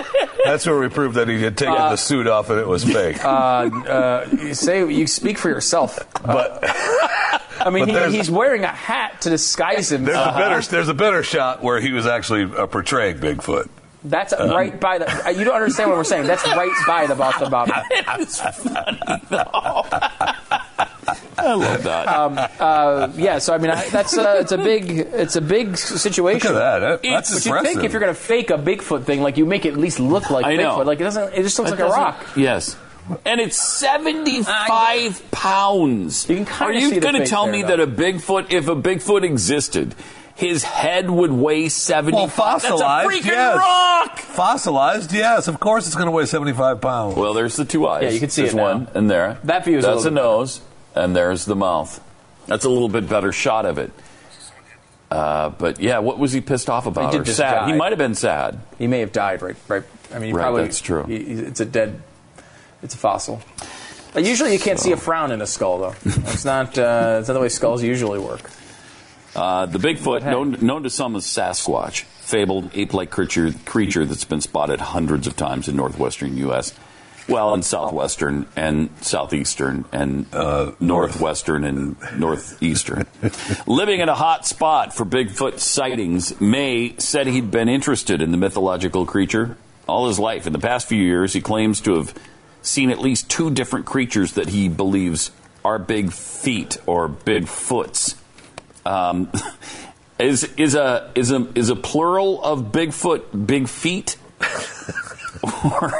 that's where we proved that he had taken the suit off and it was fake. Uh, uh, you say you speak for yourself. but I mean, But he, he's wearing a hat to disguise him. there's Uh, a better there's a better shot where he was actually uh, portraying Bigfoot. That's right by the. uh, You don't understand what we're saying. That's right by the Boston bombing. it's funny, though. I love that. Um, uh, yeah, so I mean, I, that's a, it's a big, it's a big situation. Look at that. That- It's- That's But you think if you're going to fake a Bigfoot thing, like you make it at least look like I know. Like it doesn't. It just looks like a rock. Yes. And it's 75 pounds. You can kinda Are you going to tell there, me though. that a Bigfoot, if a Bigfoot existed, his head would weigh 75 well, fossilized, That's a freaking yes. rock! Fossilized, yes. Of course, it's going to weigh 75 pounds. Well, there's the two eyes. Yeah, you can see there's it now. one, and there. That view is That's a, little bit better. nose, and there's the mouth. That's a little bit better shot of it. Uh, but yeah, what was he pissed off about? did or just sad? He might have been sad. He may have died. Right. Right. I mean, he Right, probably. that's true. he- he- it's a dead. It's a fossil. Usually, you can't see a frown in a skull, though. It's not. Uh, it's not the way skulls usually work. Uh, the Bigfoot, known, known to some as Sasquatch, fabled ape-like creature, creature that's been spotted hundreds of times in northwestern U.S. Well, in southwestern and southeastern and northwestern and northeastern. Living in a hot spot for Bigfoot sightings, May said he'd been interested in the mythological creature all his life. In the past few years, he claims to have seen at least two different creatures that he believes are big feet or big foots. Um, Is is a is a is a plural of Bigfoot big feet? or,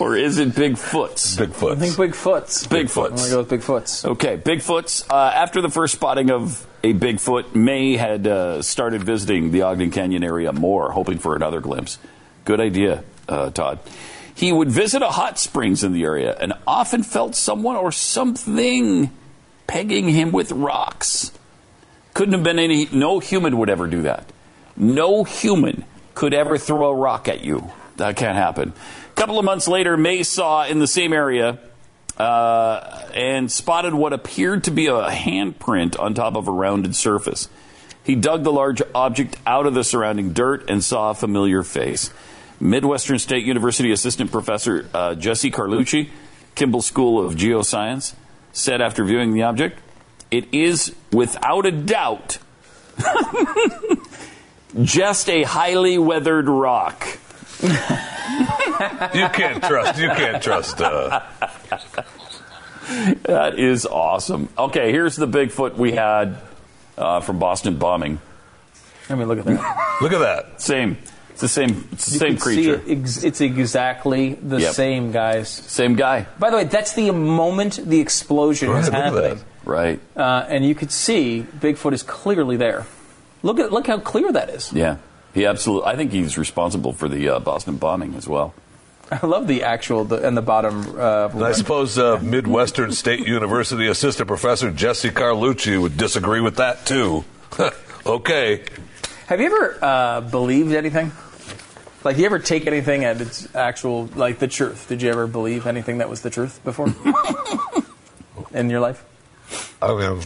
or is it Bigfoots? Bigfoots. I think Bigfoots. Bigfoots. I'm gonna go with Bigfoots. Okay, Bigfoots. Uh, after the first spotting of a Bigfoot, May had uh, started visiting the Ogden Canyon area more, hoping for another glimpse. Good idea, uh, Todd. He would visit a hot springs in the area and often felt someone or something pegging him with rocks. Couldn't have been any, no human would ever do that. No human could ever throw a rock at you. That can't happen. A couple of months later, May saw in the same area uh, and spotted what appeared to be a handprint on top of a rounded surface. He dug the large object out of the surrounding dirt and saw a familiar face. Midwestern State University assistant professor uh, Jesse Carlucci, Kimbell School of Geoscience, said after viewing the object, it is without a doubt just a highly weathered rock. you can't trust. You can't trust. Uh, That is awesome. Okay, here's the Bigfoot we had uh, from Boston bombing. I mean, look at that. look at that. Same. It's the same. It's the You same can see creature. it ex- it's exactly the Yep. same, guys. Same guy. By the way, that's the moment the explosion Right, is look at happening. Right. Uh, and you could see Bigfoot is clearly there. Look at look how clear that is. Yeah. He absolutely. I think he's responsible for the uh, Boston bombing as well. I love the actual the, and the bottom. Uh, and I suppose uh, Midwestern State University assistant professor Jesse Carlucci would disagree with that too. okay. Have you ever uh, believed anything? Like, do you ever take anything at its actual, like the truth? Did you ever believe anything that was the truth before in your life? I mean,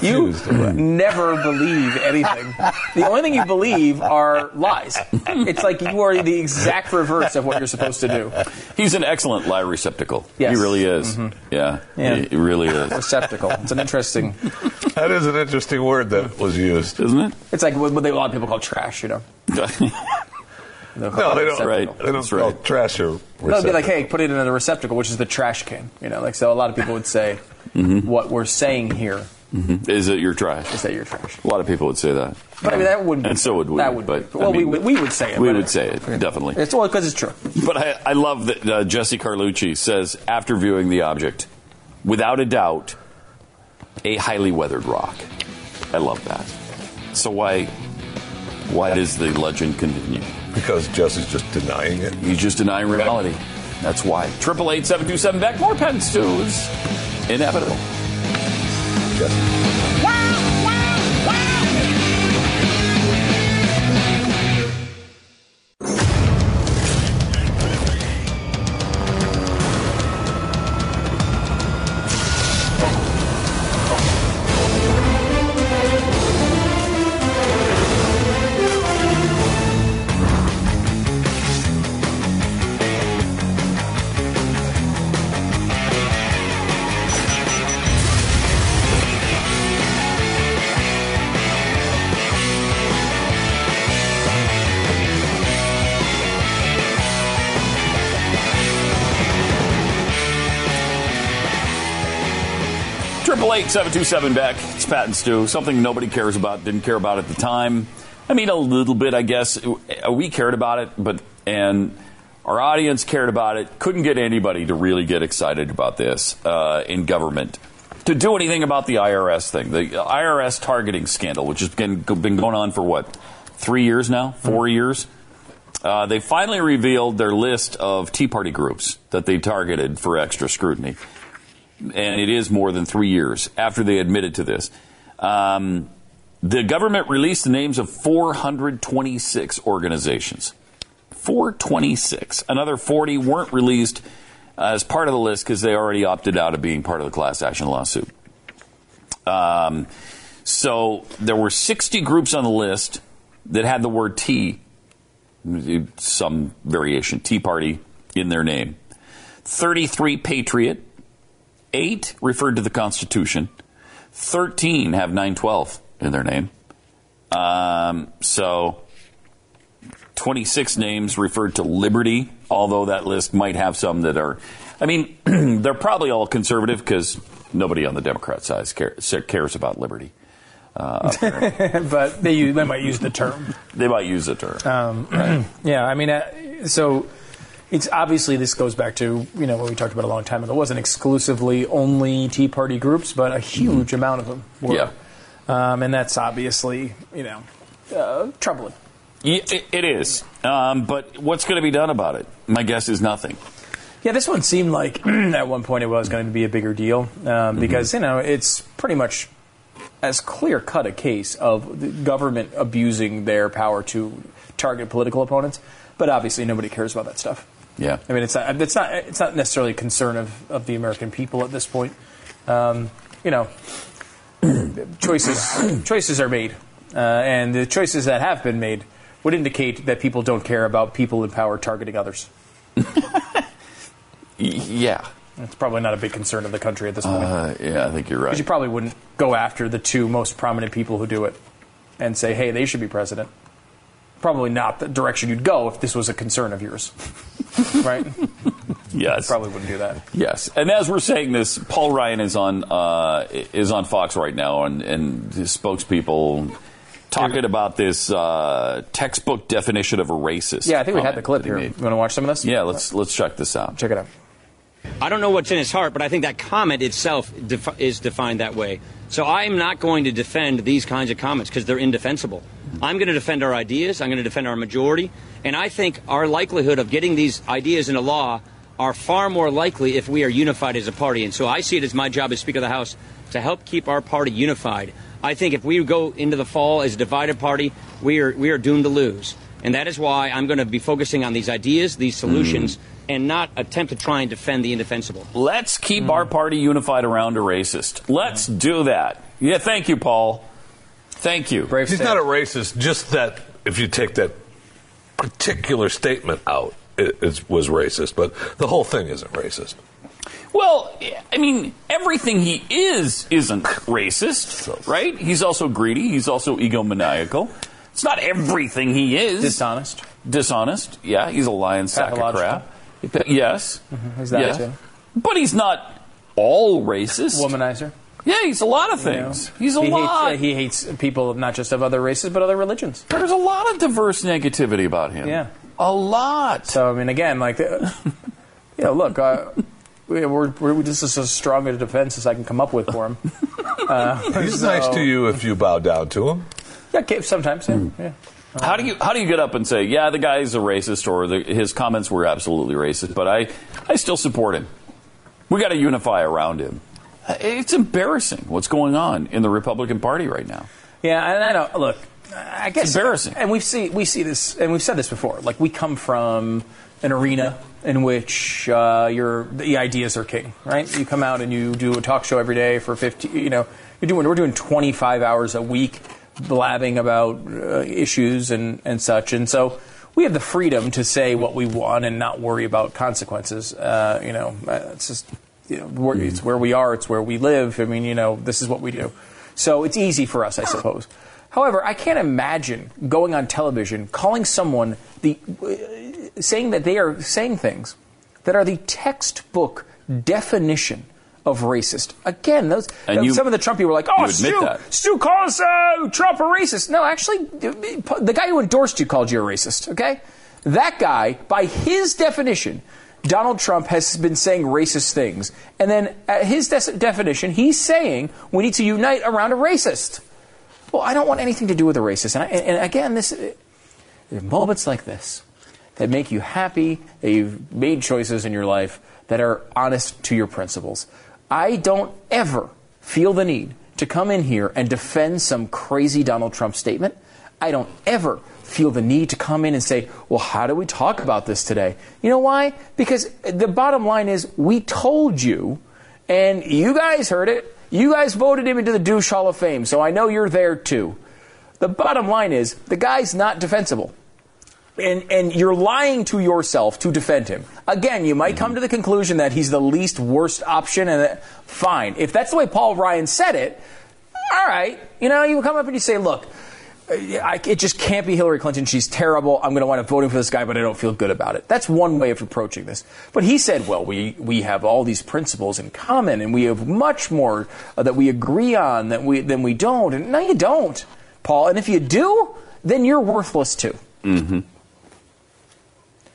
You never believe anything. The only thing you believe are lies. It's like you are the exact reverse of what you're supposed to do. He's an excellent lie receptacle. Yes. He really is. Mhm. Yeah. Yeah. He, he really is. Receptacle. It's an interesting. that is an interesting word that was used, isn't it? It's like what they, a lot of people call trash. You know. No, they don't. Right. They don't call trash or. They'll be like, "Hey, put it in a receptacle, which is the trash can." You know, like so. A lot of people would say, "What we're saying here Mhm. Is it your trash? is that you're trash." A lot of people would say that. But I mean, that wouldn't. And so would we. That would. but, well, I mean, we would we would say it. We would say it, definitely. It's well because it's true. But I, I love that uh, Jesse Carlucci says, after viewing the object, without a doubt, a highly weathered rock. I love that. So why, why does the legend continue? Because Jesse's just denying it. He's just denying reality. That's why. Triple eight seven two seven Beck. More pen stews. Inevitable. Triple seven two seven Beck. It's Pat and Stu. Something nobody cares about. Didn't care about at the time. I mean, a little bit, I guess. We cared about it, but and our audience cared about it. Couldn't get anybody to really get excited about this uh, in government to do anything about the IRS thing, the IRS targeting scandal, which has been been going on for what three years now, 4 years. Uh, they finally revealed their list of Tea Party groups that they targeted for extra scrutiny and it is more than three years after they admitted to this. Um, the government released the names of 426 organizations. 426. Another 40 weren't released as part of the list because they already opted out of being part of the class action lawsuit. Um, so there were 60 groups on the list that had the word Tea, some variation, Tea Party, in their name. 33 Patriot, Eight referred to the Constitution. Thirteen have 912 in their name. Um, so 26 names referred to liberty, although that list might have some that are. I mean, they're probably all conservative because nobody on the Democrat side care, cares about liberty. Uh, but they use, they might use the term. they might use the term. Um, yeah, I mean, uh, so it's obviously this goes back to you know what we talked about a long time ago. It wasn't exclusively only Tea Party groups, but a huge amount of them were. Yeah. Um, and that's obviously you know uh, troubling. It, it is. Um, but what's going to be done about it? My guess is nothing. Yeah, this one seemed like at one point it was going to be a bigger deal um, because you know it's pretty much as clear cut a case of the government abusing their power to target political opponents. But obviously, nobody cares about that stuff. Yeah. I mean, it's not, it's not, it's not necessarily a concern of, of the American people at this point. Um, you know, choices choices are made, uh, and the choices that have been made would indicate that people don't care about people in power targeting others. yeah. It's probably not a big concern of the country at this point. Uh, yeah, I think you're right. Because you probably wouldn't go after the two most prominent people who do it and say, hey, they should be president. Probably not the direction you'd go if this was a concern of yours. right? Yes. Probably wouldn't do that. Yes, and as we're saying this, Paul Ryan is on uh, is on Fox right now, and, and his spokespeople talking about this uh, textbook definition of a racist. Yeah, I think we had the clip here. You want to watch some of this? Yeah, let's let's check this out. Check it out. I don't know what's in his heart, but I think that comment itself defi- is defined that way. So I'm not going to defend these kinds of comments because they're indefensible. I'm going to defend our ideas. I'm going to defend our majority. And I think our likelihood of getting these ideas into law are far more likely if we are unified as a party. And so I see it as my job as Speaker of the House to help keep our party unified. I think if we go into the fall as a divided party, we are, we are doomed to lose. And that is why I'm going to be focusing on these ideas, these hmm. solutions, and not attempt to try and defend the indefensible. Let's keep hmm. our party unified around a racist. Let's do that. Yeah, thank you, Paul. Thank you. Brave He's not a racist, just that if you take that particular statement out, it, it was racist. But the whole thing isn't racist. Well, I mean, everything he is isn't racist, right? He's also greedy. He's also egomaniacal. It's not everything he is. Dishonest. Dishonest. Yeah, he's a lion sack of crap. Yes. Mm-hmm. He's that yes. too. But he's not all racist. Womanizer. Yeah, he's a lot of You know? things. He's a he lot. Hates, uh, he hates people not just of other races, but other religions. There's a lot of diverse negativity about him. Yeah. A lot. So, I mean, again, like, uh, you know, look, uh, we, we're, we're, this is as strong a defense as I can come up with for him. Uh, He's so- nice to you if you bow down to him. Yeah, sometimes, yeah. yeah. How do you how do you get up and say, yeah, the guy's a racist or the, his comments were absolutely racist, but I I still support him. We got to unify around him. It's embarrassing what's going on in the Republican Party right now. Yeah, and I don't look. I guess It's embarrassing. and we see we see this, and we've said this before. Like we come from an arena in which uh, your the ideas are king, right? You come out and you do a talk show every day for fifty. You know, you're doing we're doing twenty five hours a week blabbing about uh, issues and and such, and so. We have the freedom to say what we want and not worry about consequences. Uh, you know, uh, it's just you know, where, it's where we are, it's where we live. I mean, you know, this is what we do. So it's easy for us, I suppose. However, I can't imagine going on television, calling someone the, uh, saying that they are saying things that are the textbook definition of racist. Again, those you- some of the Trump people were like, "Oh, Stu, that. Stu calls uh, Trump a racist." No, actually, the guy who endorsed you called you a racist. Okay, that guy, by his definition, Donald Trump has been saying racist things, and then at his de- definition, he's saying we need to unite around a racist. Well, I don't want anything to do with a racist, and, I, and again, this moments like this that make you happy that you've made choices in your life that are honest to your principles. I don't ever feel the need to come in here and defend some crazy Donald Trump statement. I don't ever feel the need to come in and say, well, how do we talk about this today? You know why? Because the bottom line is we told you, and you guys heard it. You guys voted him into the douche hall of fame, so I know you're there too. The bottom line is the guy's not defensible and and you're lying to yourself to defend him. Again, you might come to the conclusion that he's the least worst option, and that, fine. If that's the way Paul Ryan said it, all right. You know, you come up and you say, look. I, it just can't be Hillary Clinton. She's terrible. I'm going to wind up voting for this guy, but I don't feel good about it. That's one way of approaching this. But he said, well, we, we have all these principles in common, and we have much more uh, that we agree on that we, than we don't. And no, you don't, Paul. And if you do, then you're worthless too. Mm-hmm.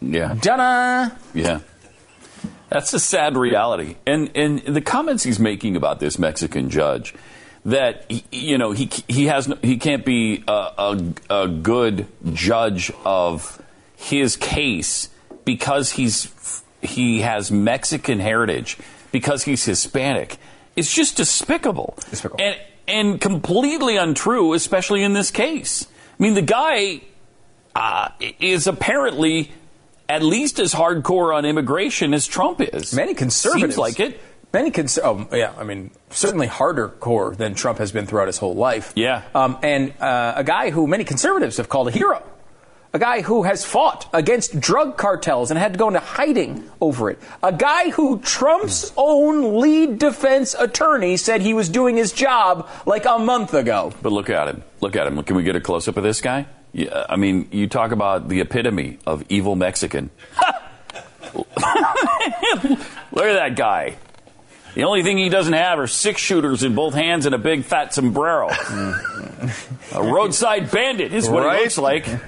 Yeah. Ta-da! Yeah. That's a sad reality. And and the comments he's making about this Mexican judge that he, you know he he has no, he can't be a, a, a good judge of his case because he's he has Mexican heritage because he's Hispanic. It's just despicable. Despicable. And and completely untrue, especially in this case. I mean, the guy uh, is apparently at least as hardcore on immigration as Trump is. Many conservatives Seems like it. Many cons- oh yeah, I mean certainly harder core than Trump has been throughout his whole life. Yeah, um, and uh, a guy who many conservatives have called a hero, a guy who has fought against drug cartels and had to go into hiding over it, a guy who Trump's own lead defense attorney said he was doing his job like a month ago. But look at him. Look at him. Can we get a close up of this guy? Yeah, I mean, you talk about the epitome of evil Mexican. look at that guy. The only thing he doesn't have are six shooters in both hands and a big fat sombrero. a roadside bandit is what Right? he looks like.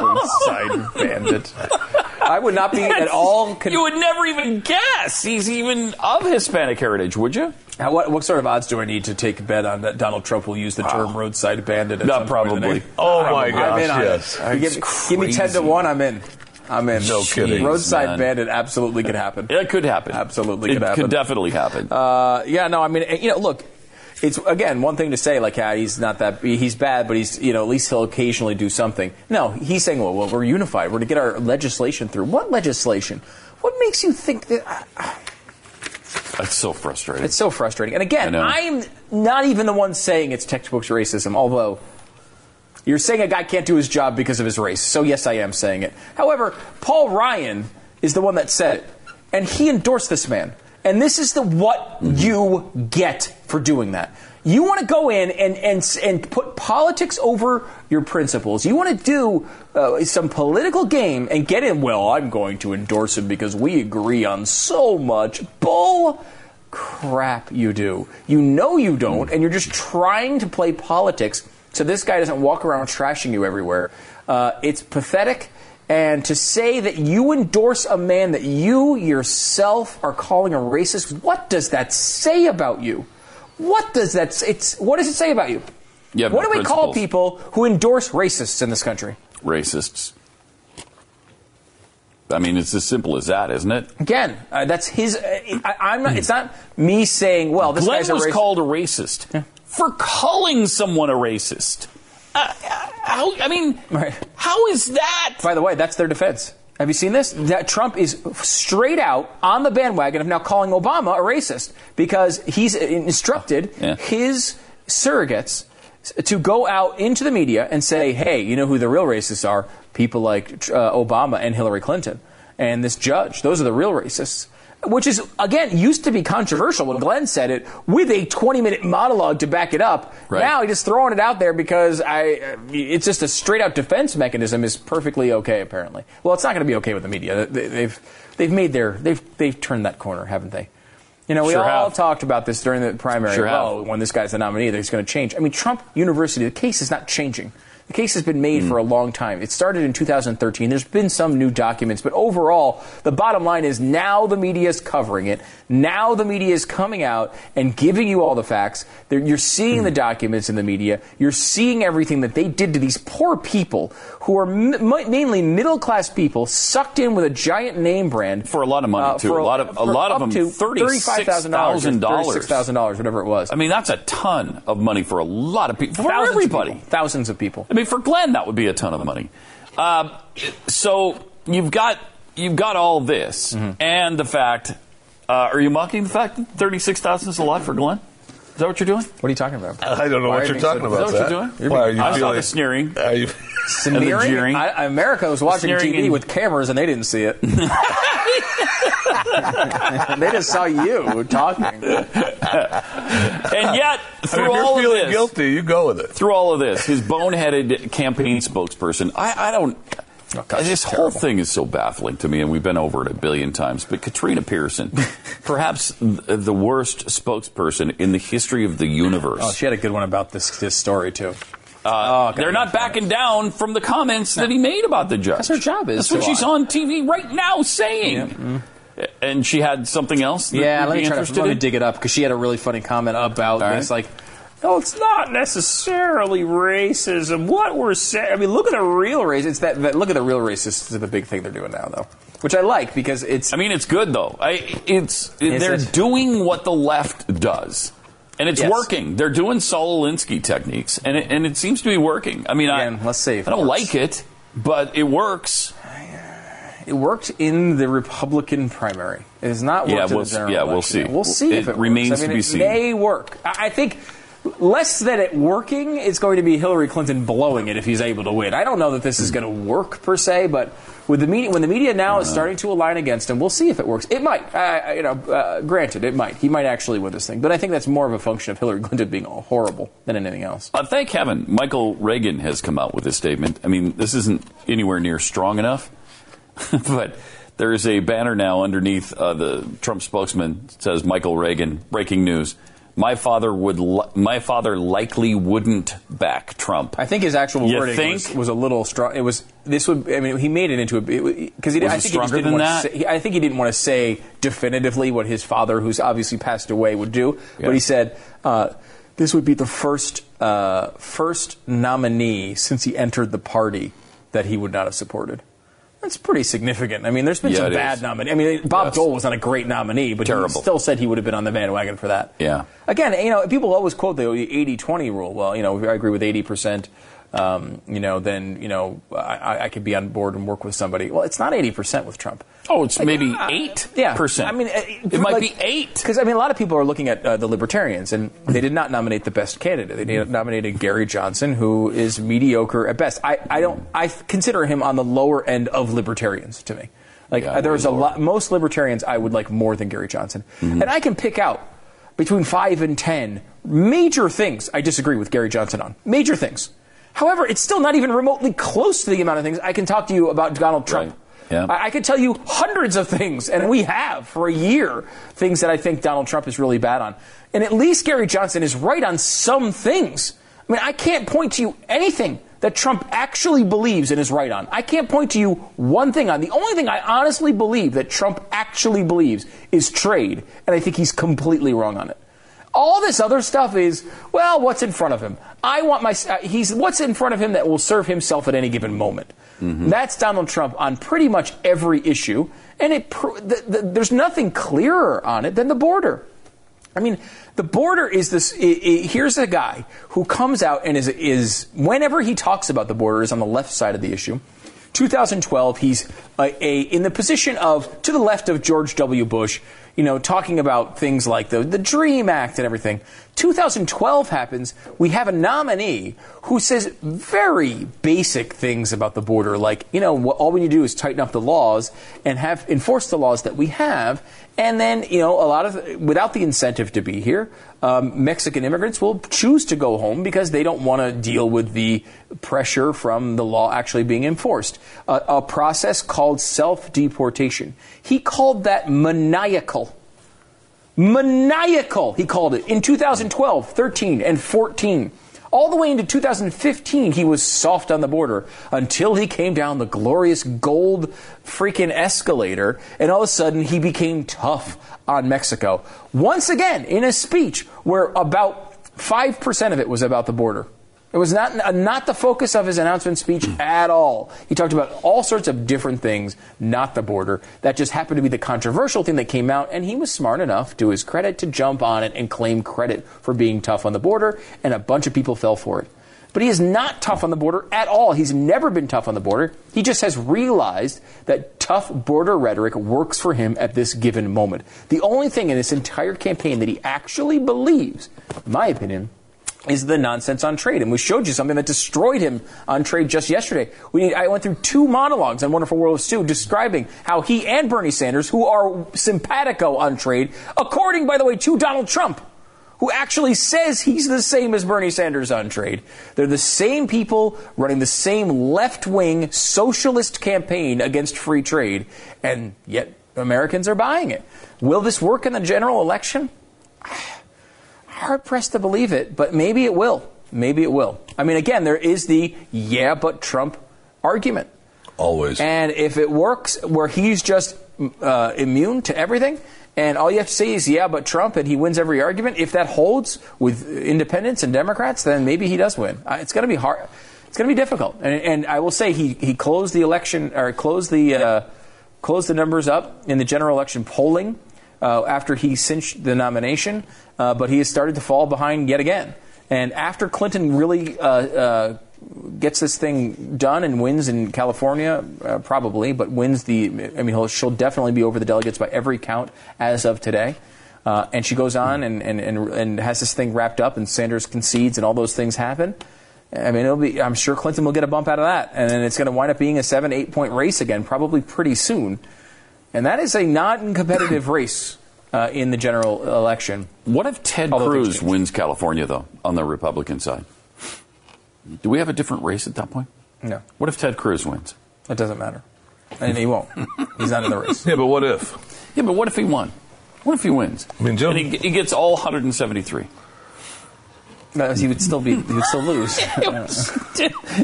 roadside bandit. I would not be at all. Con- you would never even guess he's even of Hispanic heritage, would you? Now, what, what sort of odds do I need to take a bet on that Donald Trump will use the term roadside bandit? At Not some point in the probably. Oh, my gosh, in on it. yes. Give, give me ten to one. I'm in. I'm in. No kidding. Roadside man. bandit absolutely could happen. It could happen. Absolutely it could happen. could definitely happen. Uh, yeah, no, I mean, you know, look, it's again one thing to say like, yeah, he's not that he's bad, but he's you know at least he'll occasionally do something. No, he's saying, well, well we're unified. We're to get our legislation through. What legislation? What makes you think that? uh, That's so frustrating. It's so frustrating. And again. I'm not even the one saying it's textbooks racism, although you're saying a guy can't do his job because of his race. So, yes, I am saying it. However, Paul Ryan is the one that said it, and he endorsed this man. And this is the what you get for doing that. You want to go in and, and, and put politics over your principles. You want to do uh, some political game and get in, well, I'm going to endorse him because we agree on so much. Bull crap you do. You know you don't, and you're just trying to play politics so this guy doesn't walk around trashing you everywhere. Uh, it's pathetic. And to say that you endorse a man that you yourself are calling a racist, what does that say about you? What does that it's what does it say about you? You what no do we call people who endorse racists in this country? Racists. I mean, it's as simple as that, isn't it? Again, uh, that's his. Uh, I, I'm not. It's not me saying, "Well, this Glenn guy's a was racist." called a racist for calling someone a racist. Uh, how, I mean, how is that? By the way, that's their defense. Have you seen this? That Trump is straight out on the bandwagon of now calling Obama a racist because he's instructed Yeah. his surrogates to go out into the media and say, "Hey, you know who the real racists are? People like uh, Obama and Hillary Clinton and this judge. Those are the real racists." Which is again used to be controversial when Glenn said it with a 20-minute monologue to back it up. Right. Now he's just throwing it out there because I, uh, it's just a straight-out defense mechanism is perfectly okay. Apparently, well, it's not going to be okay with the media. They- They've they've made their they've they've turned that corner, haven't they? You know, we Sure all have. talked about this during the primary. Sure have. when this guy's the nominee, that he's going to change. I mean, Trump University, the case is not changing. The case has been made for a long time. It started in 2013. There's been some new documents, but overall, the bottom line is now the media is covering it. Now the media is coming out and giving you all the facts. They're, you're seeing the documents in the media. You're seeing everything that they did to these poor people who are m- m- mainly middle class people sucked in with a giant name brand For a lot of money, uh, too. for A lot of- a lot of them, to $35,000, $36,000. $36,000, whatever it was. I mean, that's a ton of money for a lot of people. For Thousands of everybody. people. Thousands of people. I mean, for Glenn, that would be a ton of money. Um, so you've got you've got all this, Mm-hmm. and the fact. Uh, are you mocking the fact that thirty-six thousand is a lot for Glenn? Is that what you're doing? What are you talking about? I don't know Why what you're talking so- about. Is that what Zach. you're doing? Why are you I saw the sneering. Are you? Sneering? jeering. I, America was watching Sneering TV and- with cameras and they didn't see it. they just saw you talking. and yet, through I mean, if all you're of feeling this, guilty, you go with it. through all of this, his boneheaded campaign spokesperson, I, I don't. This whole thing is so baffling to me, and we've been over it a billion times. But Katrina Pearson, perhaps th- the worst spokesperson in the history of the universe. Oh, she had a good one about this this story too. Uh, God, they're not backing down from the comments that he made about the judge. That's her job is That's what she's on TV right now saying. And she had something else. That Yeah, let me try to let me dig it up because she had a really funny comment about All this. Like, no, it's not necessarily racism. What we're saying, I mean, look at the real race. It's that, that look at the real racists is the big thing they're doing now, though, which I like because it's. I mean, it's good though. I, it's Is they're it? doing what the left does, and it's Yes. working. They're doing Saul Alinsky techniques, and it, and it seems to be working. I mean, Again, I let's see I don't like it, but it works. It worked in the Republican primary. It has not worked Yeah, in the we'll- general yeah, we'll see. We'll see It if it remains works. I to be it seen. may work. I I think less than it working, it's going to be Hillary Clinton blowing it if he's able to win. I don't know that this is going to work per se, but with the media, when the media now is starting to align against him, we'll see if it works. It might. Uh, you know, uh, granted, it might. He might actually win this thing, but I think that's more of a function of Hillary Clinton being horrible than anything else. Uh, thank heaven, Michael Reagan has come out with this statement. I mean, this isn't anywhere near strong enough, but there is a banner now underneath uh, the Trump spokesman says Michael Reagan. Breaking news: My father would. Li- my father likely wouldn't back Trump. I think his actual You wording was, was a little strong. It was this would. I mean, he made it into a because he. Was I think he just didn't than want that? To say, I think he didn't want to say definitively what his father, who's obviously passed away, would do. Yeah. But he said uh, this would be the first uh, first nominee since he entered the party that he would not have supported. That's pretty significant. I mean, there's been Yeah, some bad is. nominee. I mean, Bob Yes. Dole was not a great nominee, but Terrible. he still said he would have been on the bandwagon for that. Yeah. Again, you know, people always quote the 80-20 rule. Well, you know, I agree with 80%, um, you know, then, you know, I, I could be on board and work with somebody. Well, it's not 80% with Trump. Oh, it's maybe uh, eight Yeah. percent. I mean, uh, it might be eight. Because, I mean, a lot of people are looking at uh, the Libertarians, and they did not nominate the best candidate. They nominated Gary Johnson, who is mediocre at best. I, I don't, I consider him on the lower end of Libertarians to me. Like, Yeah, there's a lot, most Libertarians I would like more than Gary Johnson. Mm-hmm. And I can pick out between five and ten major things I disagree with Gary Johnson on. Major things. However, it's still not even remotely close to the amount of things I can talk to you about Donald Trump. Right. Yeah. I, I could tell you hundreds of things, and we have for a year things that I think Donald Trump is really bad on. And at least Gary Johnson is right on some things. I mean, I can't point to you anything that Trump actually believes and is right on. I can't point to you one thing on. The only thing I honestly believe that Trump actually believes is trade, and I think he's completely wrong on it. All this other stuff is, well, what's in front of him? I want my, uh, he's, what's in front of him that will serve himself at any given moment? That's Donald Trump on pretty much every issue, and it, the, the, there's nothing clearer on it than the border. I mean, the border is this. i i here's a guy who comes out and is is whenever he talks about the border is on the left side of the issue. 2012, he's a, a, in the position of to the left of George W. Bush, you know, talking about things like the the Dream Act and everything. 2012 happens. We have a nominee who says very basic things about the border, like you know, all we need to do is tighten up the laws and have enforce the laws that we have, and then you know, a lot of without the incentive to be here, um, Mexican immigrants will choose to go home because they don't want to deal with the pressure from the law actually being enforced. A, a process called self deportation. He called that maniacal. Maniacal, he called it in 2012, 13, and 14. All the way into 2015, he was soft on the border until he came down the glorious gold freaking escalator, and all of a sudden he became tough on Mexico. Once again, in a speech where about 5% of it was about the border. It was not, uh, not the focus of his announcement speech at all. He talked about all sorts of different things, not the border. That just happened to be the controversial thing that came out, and he was smart enough, to his credit, to jump on it and claim credit for being tough on the border, and a bunch of people fell for it. But he is not tough on the border at all. He's never been tough on the border. He just has realized that tough border rhetoric works for him at this given moment. The only thing in this entire campaign that he actually believes, in my opinion, is the nonsense on trade. And we showed you something that destroyed him on trade just yesterday. We I went through two monologues on Wonderful World of Stu describing how he and Bernie Sanders, who are simpatico on trade, according, by the way, to Donald Trump, who actually says he's the same as Bernie Sanders on trade. They're the same people running the same left wing socialist campaign against free trade, and yet Americans are buying it. Will this work in the general election? Hard pressed to believe it, but maybe it will. Maybe it will. I mean, again, there is the yeah, but Trump argument. Always. And if it works where he's just uh, immune to everything, and all you have to say is, yeah, but Trump, and he wins every argument, if that holds with independents and Democrats, then maybe he does win. Uh, it's going to be hard. It's going to be difficult. And, and, I will say he, he closed the election, or closed the, uh, closed the numbers up in the general election polling uh, after he cinched the nomination, uh, but he has started to fall behind yet again. And after Clinton really uh, uh, gets this thing done and wins in California, uh, probably, but wins the. I mean, she'll definitely be over the delegates by every count as of today. And she goes on and, and, and, and has this thing wrapped up, and Sanders concedes, and all those things happen. I mean, be. I'm sure Clinton will get a bump out of that, and then it's going to wind up being a seven, eight point race again, probably pretty soon. And that is a non-competitive race uh, in the general election. What if Ted Cruz wins California, though, on the Republican side? Do we have a different race at that point? No. What if Ted Cruz wins? It doesn't matter. And he won't. He's not in the race. Yeah, but what if? Yeah, but what if he won? What if he wins? I mean, Joe, and he, he gets all 173. No, he would still be. He would still lose.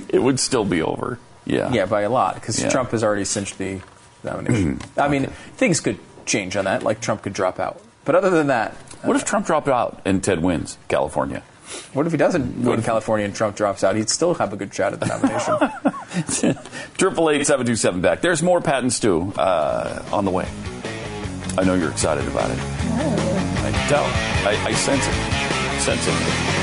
it would still be over. Yeah. Yeah, by a lot because Yeah. Trump has already cinched the nomination. I mean, things could change on that. Like Trump could drop out. But other than that, What if Trump dropped out and Ted wins California? what if he doesn't win California and Trump drops out? He'd still have a good shot at the nomination. Triple eight seven two seven Beck. There's more Pat and Stu uh, on the way. I know you're excited about it. I doubt. I, I sense it. Sense it.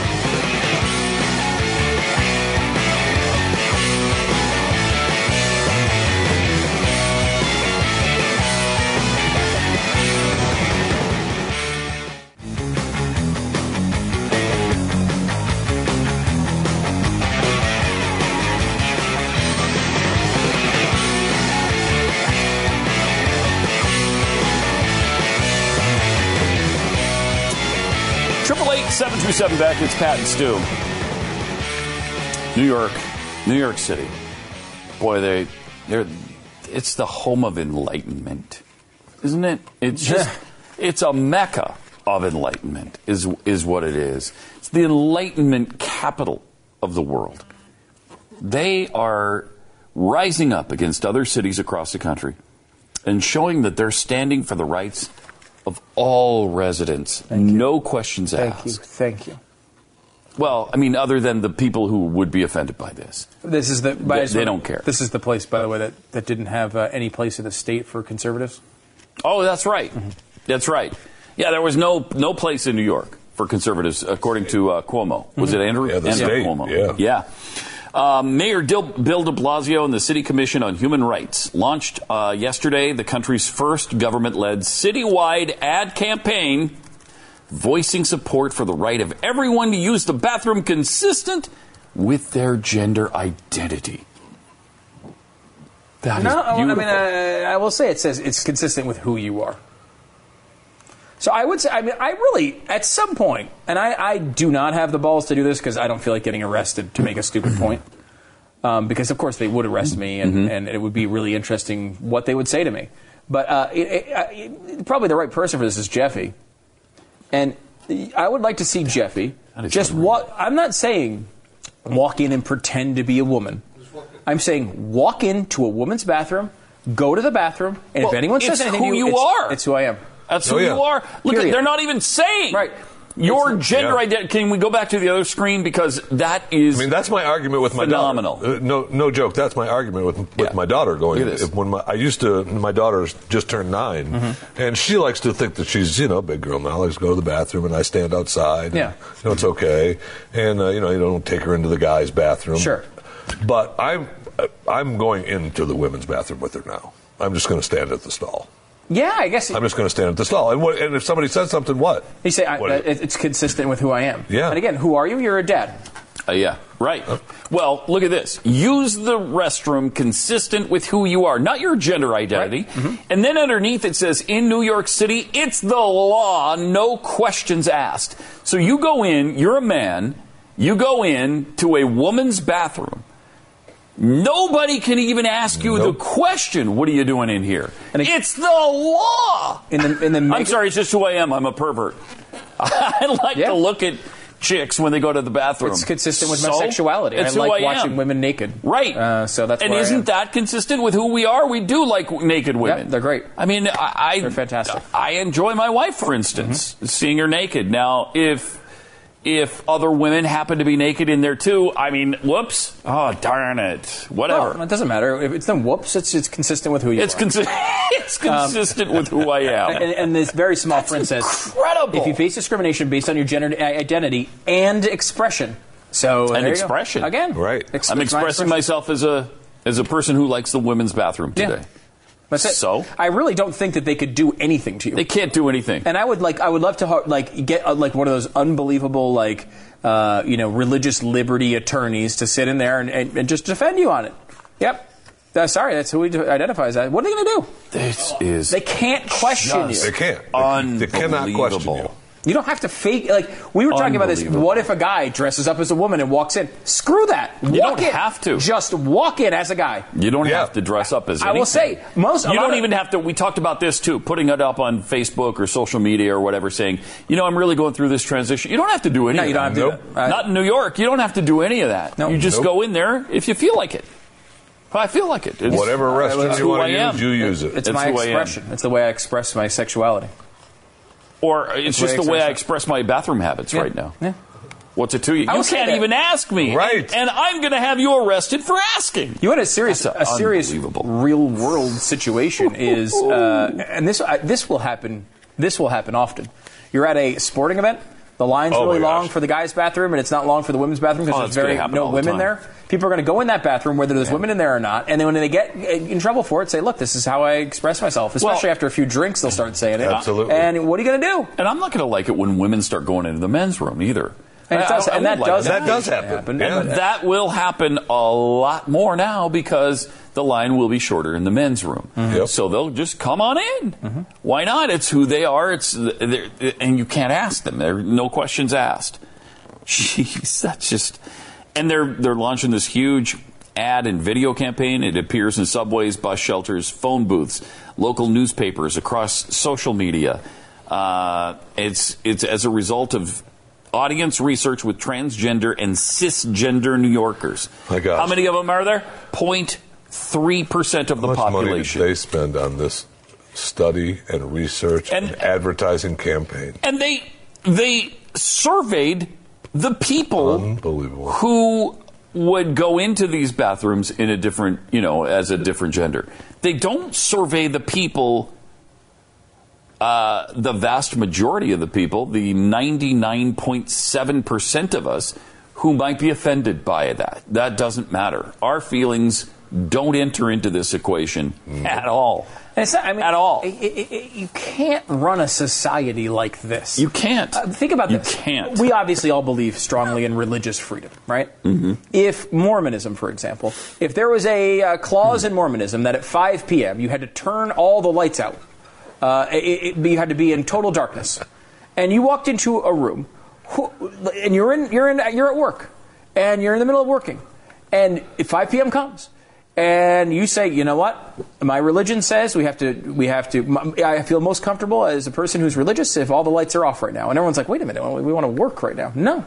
1027 back, it's Pat and Stu. New York, New York City. Boy, they they're it's the home of enlightenment. Isn't it? It's just yeah. it's a mecca of enlightenment is is what it is. It's the enlightenment capital of the world. They are rising up against other cities across the country and showing that they're standing for the rights of all residents. no questions Thank asked. Thank you. Thank you. Well, I mean, other than the people who would be offended by this. This is the. They- they don't care. This is the place, by the way, that, that didn't have uh, any place in the state for conservatives. Oh, that's right. That's right. Yeah, there was no no place in New York for conservatives, according to uh, Cuomo. Was it Andrew? Yeah, the Andrew state, Cuomo. yeah. Yeah. Um, Mayor Dil- Bill de Blasio and the City Commission on Human Rights launched uh, yesterday the country's first government led citywide ad campaign voicing support for the right of everyone to use the bathroom consistent with their gender identity. That is no, I mean, uh, I will say it says it's consistent with who you are. So I would say, I mean, I really, at some point, and I, I do not have the balls to do this because I don't feel like getting arrested to make a stupid point. Um, because of course they would arrest me, and, and it would be really interesting what they would say to me. But uh, it, it, it- probably the right person for this is Jeffy, and I would like to see Jeffy just walk. I'm not saying walk in and pretend to be a woman. I'm saying walk into a woman's bathroom, go to the bathroom, and Well, if anyone says anything who to you, you it's, are. it's who I am. That's who you are. Look, Period. they're not even saying. Right. Your gender Yeah. identity. Can we go back to the other screen because that is. I mean, that's my argument with my Phenomenal. daughter. Uh, no, no joke. That's my argument with with Yeah. my daughter. Going Look at this. if- when my, I used to, my daughter's just turned 9 Mm-hmm. and she likes to think that she's you know a big girl now. Likes to go to the bathroom, and I stand outside. and, Yeah. you know it's okay, and uh, you know you don't take her into the guys' bathroom. Sure. but I'm I'm going into the women's bathroom with her now. I'm just going to stand at the stall. Yeah, I guess. I'm just going to stand at the stall. And what? And if somebody says something, what? You say I, What- uh, it- it's consistent with who I am. Yeah. And again, who are you? You're a dad. Uh, yeah, right. Well, look at this. Use the restroom consistent with who you are, not your gender identity. Mm-hmm. And then underneath it says, in New York City, it's the law, no questions asked. So you go in, you're a man, you go in to a woman's bathroom. Nobody can even ask you the question, what are you doing in here? it's the law. In the, in the I'm sorry, it's just who I am. I'm a pervert. I like to look at chicks when they go to the bathroom. It's consistent with my sexuality. It's I who like I watching am. women naked. Right. Uh, so that's and isn't that consistent with who we are? We do like naked women. they're great. I mean, I, I They're fantastic. I enjoy my wife, for instance, Mm-hmm. seeing her naked. Now, if if other women happen to be naked in there too, I mean, whoops! Oh, darn it! Whatever. Well, it doesn't matter. If it's then whoops, it's, it's consistent with who you it's are. consi- it's consistent with who I am. Um, And, and this very small print says, incredible. if you face discrimination based on your gender identity and expression. So there and you go. expression. Again. Right. Ex- I'm expressing expression. myself as a as a person who likes the women's bathroom Yeah. Today. That's it. So? I really don't think that they could do anything to you. They can't do anything. And I would like, I would love to like get uh, like one of those unbelievable like, uh, you know, religious liberty attorneys to sit in there and, and, and just defend you on it. Yep. Uh, sorry, that's who he identifies as. What are they going to do? This is They can't question you. They can't. They, they cannot question you. Unbelievable. You don't have to fake. Like we were talking about this. What if a guy dresses up as a woman and walks in? Screw that. You don't in. have to. Just walk in as a guy. You don't Yeah. have to dress up as. I will say, most- You don't of- even have to. We talked about this too, putting it up on Facebook or social media or whatever, saying, you know, I'm really going through this transition. You don't have to do any. No, of you don't that. have to do that. Uh, Not in New York. You don't have to do any of that. No. You just Nope. go in there if you feel like it. I feel like it. It's- Whatever restroom it's you want I to am. use, you use it. It's It's my who I am. expression. It's the way I express my sexuality. Or it's just the way I express my bathroom habits Yeah. right now. Yeah. What's it to you? I You can't even ask me. Right. And I'm going to have you arrested for asking. You had a serious, That's a serious real world situation is, uh, and this I, this will happen. This will happen often. You're at a sporting event. The line's Oh, really long for the guys' bathroom, and it's not long for the women's bathroom Oh, because that's there's very no all the women there. People are going to go in that bathroom whether there's women in there or not, and then when they get in trouble for it, say, "Look, this is how I express myself." Especially Well- after a few drinks, they'll start saying it. Absolutely. And what are you going to do? And I'm not going to like it when women start going into the men's room either. And I- does, I- I and that like does, That does happen. Yeah. And That will happen a lot more now because the line will be shorter in the men's room. Mm-hmm. Yep. So they'll just come on in. Mm-hmm. Why not? It's who they are. It's and you can't ask them. There are no questions asked. Jeez, that's just. And they're they're launching this huge ad and video campaign. It appears in subways, bus shelters, phone booths, local newspapers, across social media. Uh, it's it's as a result of audience research with transgender and cisgender New Yorkers. My gosh. How many of them are there? Point 3% of the much population. Money did they spend on this study and research and, and advertising campaign. And they they surveyed the people who would go into these bathrooms in a different, you know, as a different gender. They don't survey the people uh, the vast majority of the people, the 99.7% of us who might be offended by that. That doesn't matter. Our feelings don't enter into this equation at all. It's not, I mean, At all. it- it- it- you can't run a society like this. You can't. Uh, think about You this. can't. We obviously all believe strongly in religious freedom, right? Mm-hmm. If Mormonism, for example, if there was a uh, clause in Mormonism that at 5 p.m. you had to turn all the lights out, uh, you had to be in total darkness, and you walked into a room, who, and you're in, you're in, you're at work, and you're in the middle of working, and if 5 p.m. comes, and you say, you know what, my religion says we have to, we have to. I feel most comfortable as a person who's religious if all the lights are off right now, and everyone's like, wait a minute, we want to work right now. No.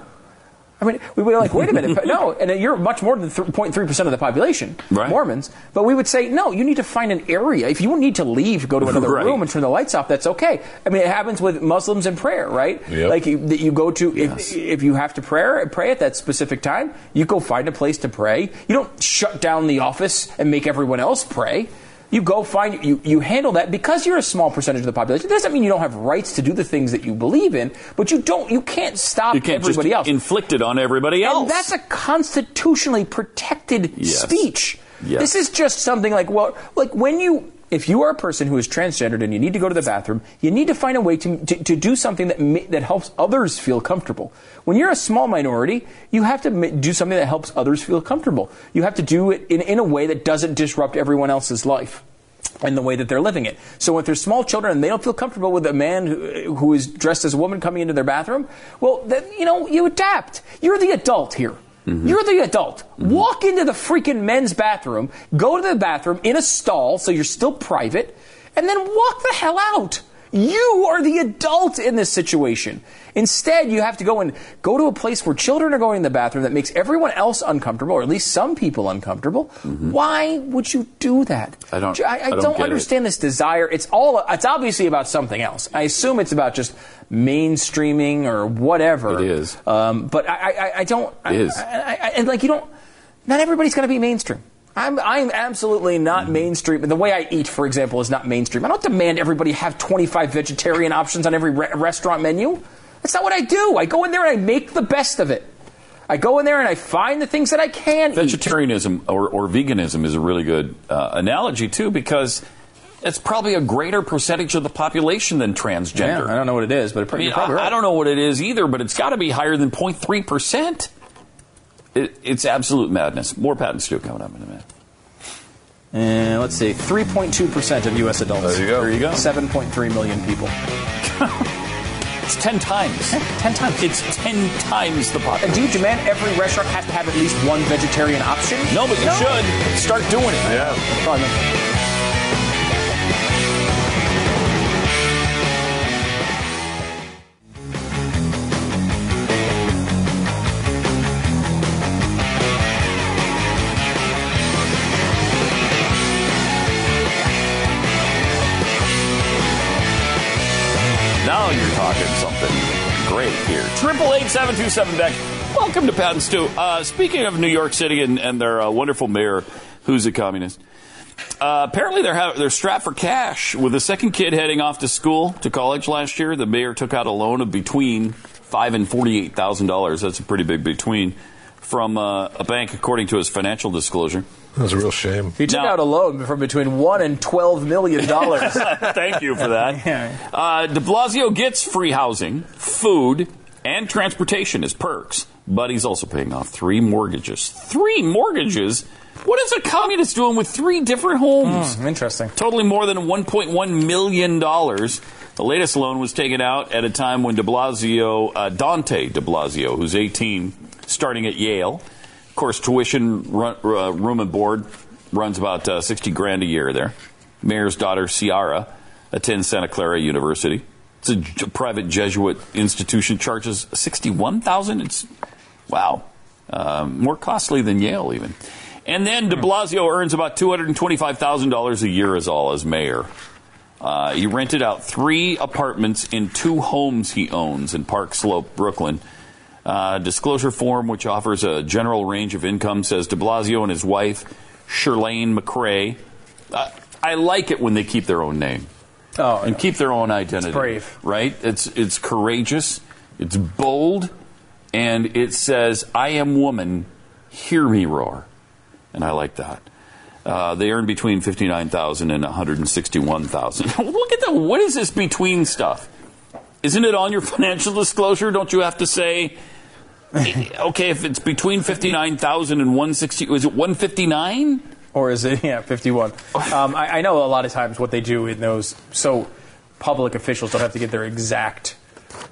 I mean, we were like, wait a minute, no, and you're much more than 0.3 percent of the population, Right. Mormons. But we would say, no, you need to find an area. If you need to leave, go to another Right. room and turn the lights off. That's okay. I mean, it happens with Muslims in prayer, right? Yep. Like you, that you go to if, if you have to pray pray at that specific time, you go find a place to pray. You don't shut down the office and make everyone else pray. You go find you, you handle that because you're a small percentage of the population. It doesn't mean you don't have rights to do the things that you believe in, but you don't you can't stop You can't everybody else. inflict it on everybody else. And that's a constitutionally protected Yes. speech. Yes. This is just something like well, like when you if you are a person who is transgendered and you need to go to the bathroom, you need to find a way to, to, to do something that, that helps others feel comfortable. When you're a small minority, you have to do something that helps others feel comfortable. You have to do it in, in a way that doesn't disrupt everyone else's life and the way that they're living it. So if there's small children and they don't feel comfortable with a man who, who is dressed as a woman coming into their bathroom, well, then, you know, you adapt. You're the adult here. Mm-hmm. You're the adult. Mm-hmm. Walk into the freaking men's bathroom, go to the bathroom in a stall so you're still private, and then walk the hell out. You are the adult in this situation. Instead, you have to go and go to a place where children are going to the bathroom that makes everyone else uncomfortable, or at least some people uncomfortable. Mm-hmm. Why would you do that? I don't- I, I don't don't get it. understand this desire. It's all. It's obviously about something else. I assume it's about just mainstreaming or whatever. It is. Um, but I, I, I don't. It is. I, I, I, and like you don't. Not everybody's going to be mainstream. I'm, I'm absolutely not Mm-hmm. mainstream. The way I eat, for example, is not mainstream. I don't demand everybody have 25 vegetarian options on every re- restaurant menu. That's not what I do. I go in there and I make the best of it. I go in there and I find the things that I can eat. Vegetarianism or, or veganism is a really good uh, analogy, too, because it's probably a greater percentage of the population than transgender. Yeah, I don't know what it is, but it, I, mean, probably I, right. I don't know what it is either, but it's got to be higher than 0.3%. It, it's absolute madness. More Pat and Stu coming up in a minute. And let's see, 3.2% of U.S. adults. There you go. There you go. 7.3 million people. It's 10 times. 10 times. It's 10 times the And population. do you demand every restaurant has to have at least one vegetarian option? No, but you should start doing it. Yeah. Oh, Now you're talking something great here. Triple eight seven two seven Beck. Welcome to Pat and Stu. Uh, speaking of New York City and, and their uh, wonderful mayor, who's a communist. Uh, apparently, they're ha- they're strapped for cash with the second kid heading off to school to college last year. The mayor took out a loan of between five and forty eight thousand dollars. That's a pretty big between from uh, a bank, according to his financial disclosure. That's a real shame. He took Now- out a loan from between one and twelve million dollars. Thank you for that. Yeah. Uh, de Blasio gets free housing, food, and transportation as perks, but he's also paying off three mortgages. Three mortgages? What is a communist doing with three different homes? Interesting. Totally more than $1.1 million. The latest loan was taken out at a time when de Blasio, uh, Dante de Blasio, who's 18, starting at Yale. Of course, tuition, run, uh, room and board runs about uh, 60 grand a year there. Mayor's daughter, Chiara, attends Santa Clara University. It's a, j- private Jesuit institution, charges 61000 It's, wow, um, more costly than Yale even. And then de Blasio earns about $225,000 a year as all as mayor. Uh, he rented out three apartments in two homes he owns in Park Slope, Brooklyn. Uh, disclosure form, which offers a general range of income, says de Blasio and his wife, Chirlane McCray. Uh, I like it when they keep their own name Oh, and keep their own identity. It's brave. right? It's it's courageous, it's bold, and it says, "I am woman, hear me roar," and I like that. Uh, they earn between fifty nine thousand and one hundred and sixty one thousand. Look at that! What is this between stuff? Isn't it on your financial disclosure? Don't you have to say? okay, if it's between 59,000 and 160, is it 159? Or is it, yeah, 51? Um, I, I know a lot of times what they do in those, so public officials don't have to give their exact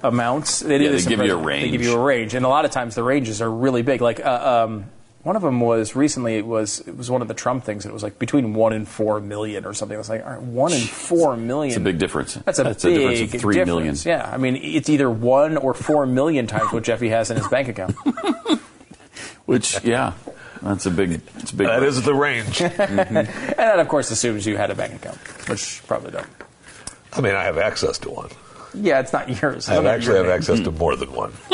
amounts. They, Yeah, they give you a range. They give you a range. And a lot of times the ranges are really big. Like, uh, um, one of them was recently, it was, it was one of the Trump things, and it was like between 1 and 4 million or something. It was like, all right, 1 and 4 million. It's a big difference. That's a That's big a difference of three million. difference. Yeah, I mean, it's either 1 or 4 million times what Jeffy has in his bank account. Which, yeah, that's a big. It's a big. That is the range. And that, of course, assumes you had a bank account, which probably don't. I mean, I have access to one. Yeah, it's not yours. I have actually your have name. access to hmm. more than one.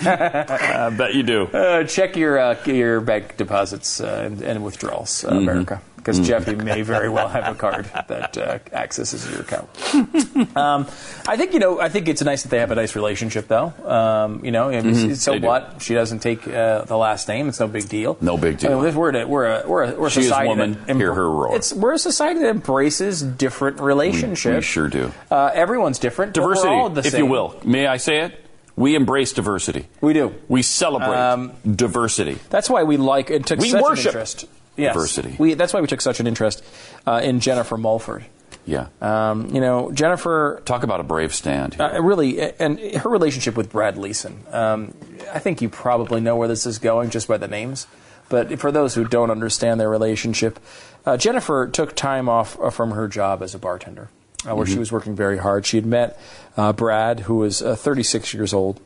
I bet you do. Uh, check your uh, your bank deposits uh, and, and withdrawals, uh, Mm-hmm. America. because Jeffy may very well have a card that uh, accesses your account. um, I think you know. I think it's nice that they have a nice relationship, though. Um, you know, Mhm, so they do. what? She doesn't take uh, the last name. It's no big deal. No big deal. I mean, we're a, we're a, we're a, we're a She is society woman, that hear her roar. It's we're a society that embraces different relationships. We sure do. Uh, everyone's different. Diversity, all the if you will. May I say it? We embrace diversity. We do. We celebrate Um, diversity. That's why we like and took We such worship an interest. Yes. diversity. We, that's why we took such an interest uh, in Jennifer Mulford. Yeah. Um, you know, Jennifer. Talk about a brave stand. Uh, really, and her relationship with Brad Leeson. Um, I think you probably know where this is going just by the names. But for those who don't understand their relationship, uh, Jennifer took time off uh, from her job as a bartender, uh, where she Mhm. was working very hard. She had met uh, Brad, who was uh, 36 years old,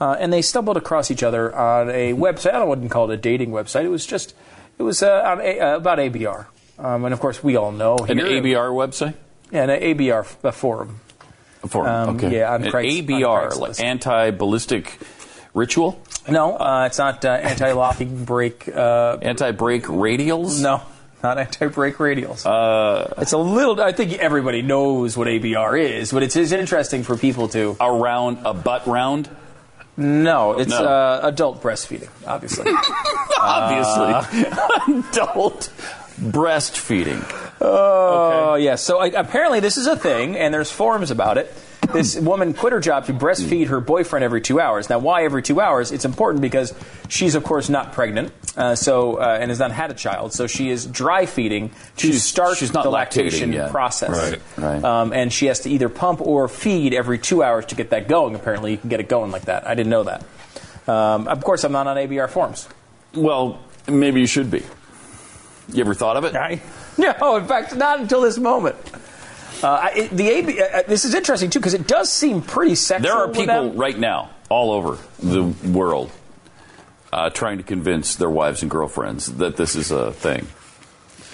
uh, and they stumbled across each other on a website. I wouldn't call it a dating website. It was just, it was uh, on a, uh, about ABR. Um, and of course, we all know An ABR website? Yeah, an ABR f- a forum. A forum. Um, okay. yeah, on An Craigs- on ABR, like anti-ballistic ritual. No, uh, it's not uh, anti-locking brake. Uh, anti-brake radials. No, not anti-brake radials. Uh, it's a little. I think everybody knows what ABR is, but it's, it's interesting for people to a round, a butt round. No, it's No. Uh, adult breastfeeding, obviously. Obviously, adult breastfeeding. Oh, yes. So I, apparently this is a thing, and there's forums about it. This woman quit her job to breastfeed her boyfriend every two hours. Now, why every two hours? It's important because she's, of course, not pregnant, uh, so uh, and has not had a child. So she is dry feeding to She's- start she's not the lactation yet. process. Right, right. Um, and she has to either pump or feed every two hours to get that going. Apparently, you can get it going like that. I didn't know that. Um, of course, I'm not on ABR forums. Well, maybe you should be. You ever thought of it? I, no, in fact, not until this moment. Uh, I- it, the AB, uh, this is interesting too because it does seem pretty sexual. There are people them. right now all over the world uh, trying to convince their wives and girlfriends that this is a thing.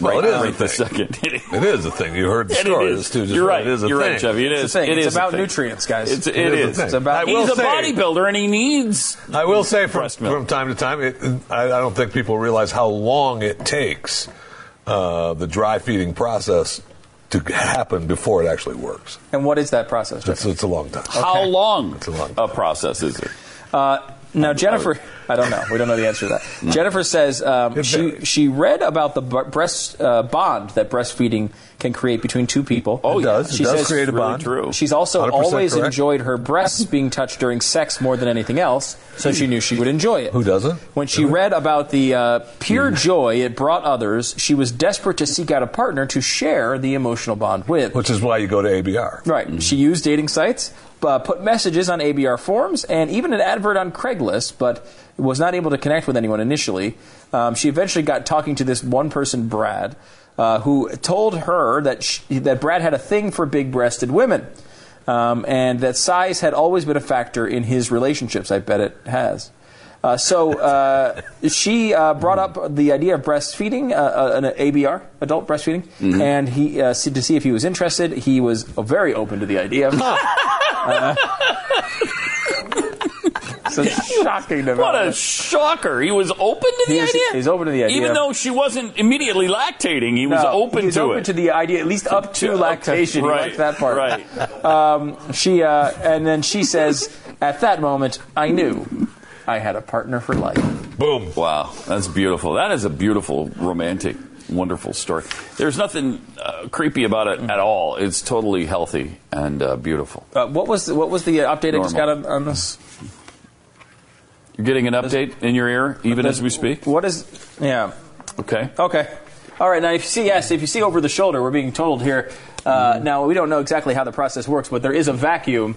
Well, right, it is a right this thing. second. It is a thing. You heard the And it story. is. This dude just You're read right. It is a You're thing. right, Jeffy. It It's, a thing. It it's is a about thing. nutrients, guys. It's, It it is a is. thing. It's about- I will He's a bodybuilder and he needs. I will say from, from time to time, it, I, I don't think people realize how long it takes uh, the dry feeding process to happen before it actually works. And what is that process? It's, it's a long time. How long It's a long a process is it? Uh, now, Jennifer, I don't know. We don't know the answer to that. Jennifer says um, she she read about the b- breast uh, bond that breastfeeding can create between two people. Oh, It does. It She does says create a really bond. true. She's also always correct. enjoyed her breasts being touched during sex more than anything else, so she knew she would enjoy it. Who doesn't? When she read about the uh, pure joy it brought others, she was desperate to seek out a partner to share the emotional bond with. Which is why you go to ABR. Right. She used dating sites, uh, put messages on ABR forums, and even an advert on Craigslist, but was not able to connect with anyone initially. Um, she eventually got talking to this one person, Brad, uh, who told her that sh that Brad had a thing for big-breasted women, um, and that size had always been a factor in his relationships. I bet it has. Uh, so uh, she uh, brought up the idea of breastfeeding, uh, uh, an ABR, adult breastfeeding, and he uh, to see if he was interested. He was very open to the idea. So shocking What a shocker! He was open to the He was- idea. he's open to the idea. even though she wasn't immediately lactating. He was No, open he's to open it. to the idea, at least up to Okay, lactation. He right, liked that part. right. Um, she uh, and then she says, at that moment, I knew I had a partner for life. Boom. Wow, that's beautiful. That is a beautiful, romantic, wonderful story. There's nothing uh, creepy about it at all. It's totally healthy and uh, beautiful. Uh, what was what was the update I just got on, on this? You're getting an update in your ear even as we speak. What is? Yeah. Okay. Okay. All right. Now, if you see, yes, if you see over the shoulder, we're being told here. Uh, Now, we don't know exactly how the process works, but there is a vacuum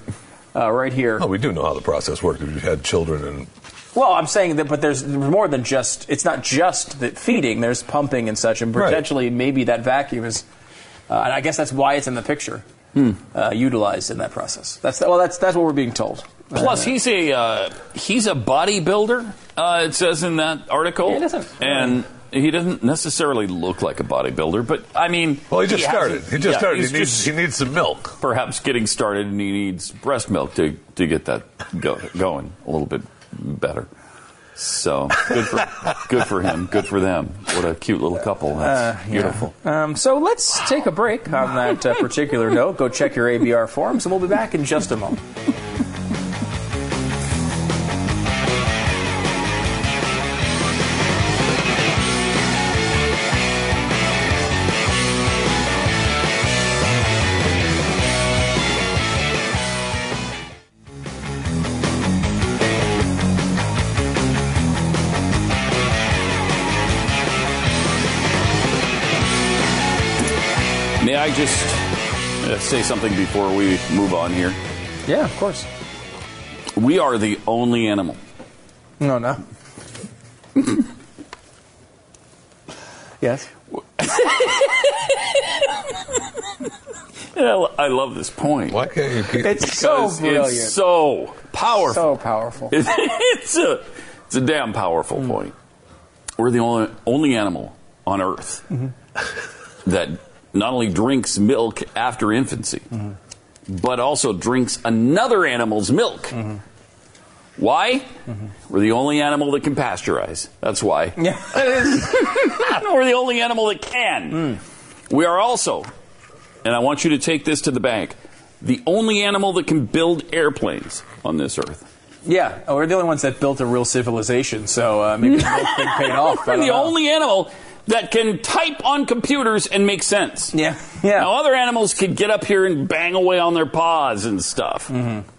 uh, right here. Oh, we do know how the process worked. If you've had children and Well, I'm saying that, but there's more than just. It's not just the feeding. There's pumping and such, and Right. potentially maybe that vacuum is. Uh, and I guess that's why it's in the picture, uh, utilized in that process. That's well, that's that's what we're being told. Plus, he's a uh, he's a bodybuilder. Uh, it says in that article, Yeah, he doesn't- and he doesn't necessarily look like a bodybuilder. But I mean, well, he just started. hasn't- He just yeah, started. He needs, just he needs some milk. perhaps getting started, and he needs breast milk to to get that go, going a little bit better. So good for good for him. Good for them. What a cute little couple. That's Uh, yeah. beautiful. Um, so let's take a break on that uh, particular note. Go check your ABR forums, and we'll be back in just a moment. I just uh, say something before we move on here? Yeah, of course. We are the only animal. No, no. yes. I love this point. Why can't you keep It's so Because brilliant. It's so powerful. So powerful. it's a it's a damn powerful point. We're the only only animal on Earth that not only drinks milk after infancy, but also drinks another animal's milk. Why? We're the only animal that can pasteurize. That's why. Yeah. We're the only animal that can. We are also, and I want you to take this to the bank, the only animal that can build airplanes on this earth. Yeah, oh, we're the only ones that built a real civilization, so uh, maybe the paid off. We're the know. only animal that can type on computers and make sense. Yeah, yeah. Now, other animals could get up here and bang away on their paws and stuff,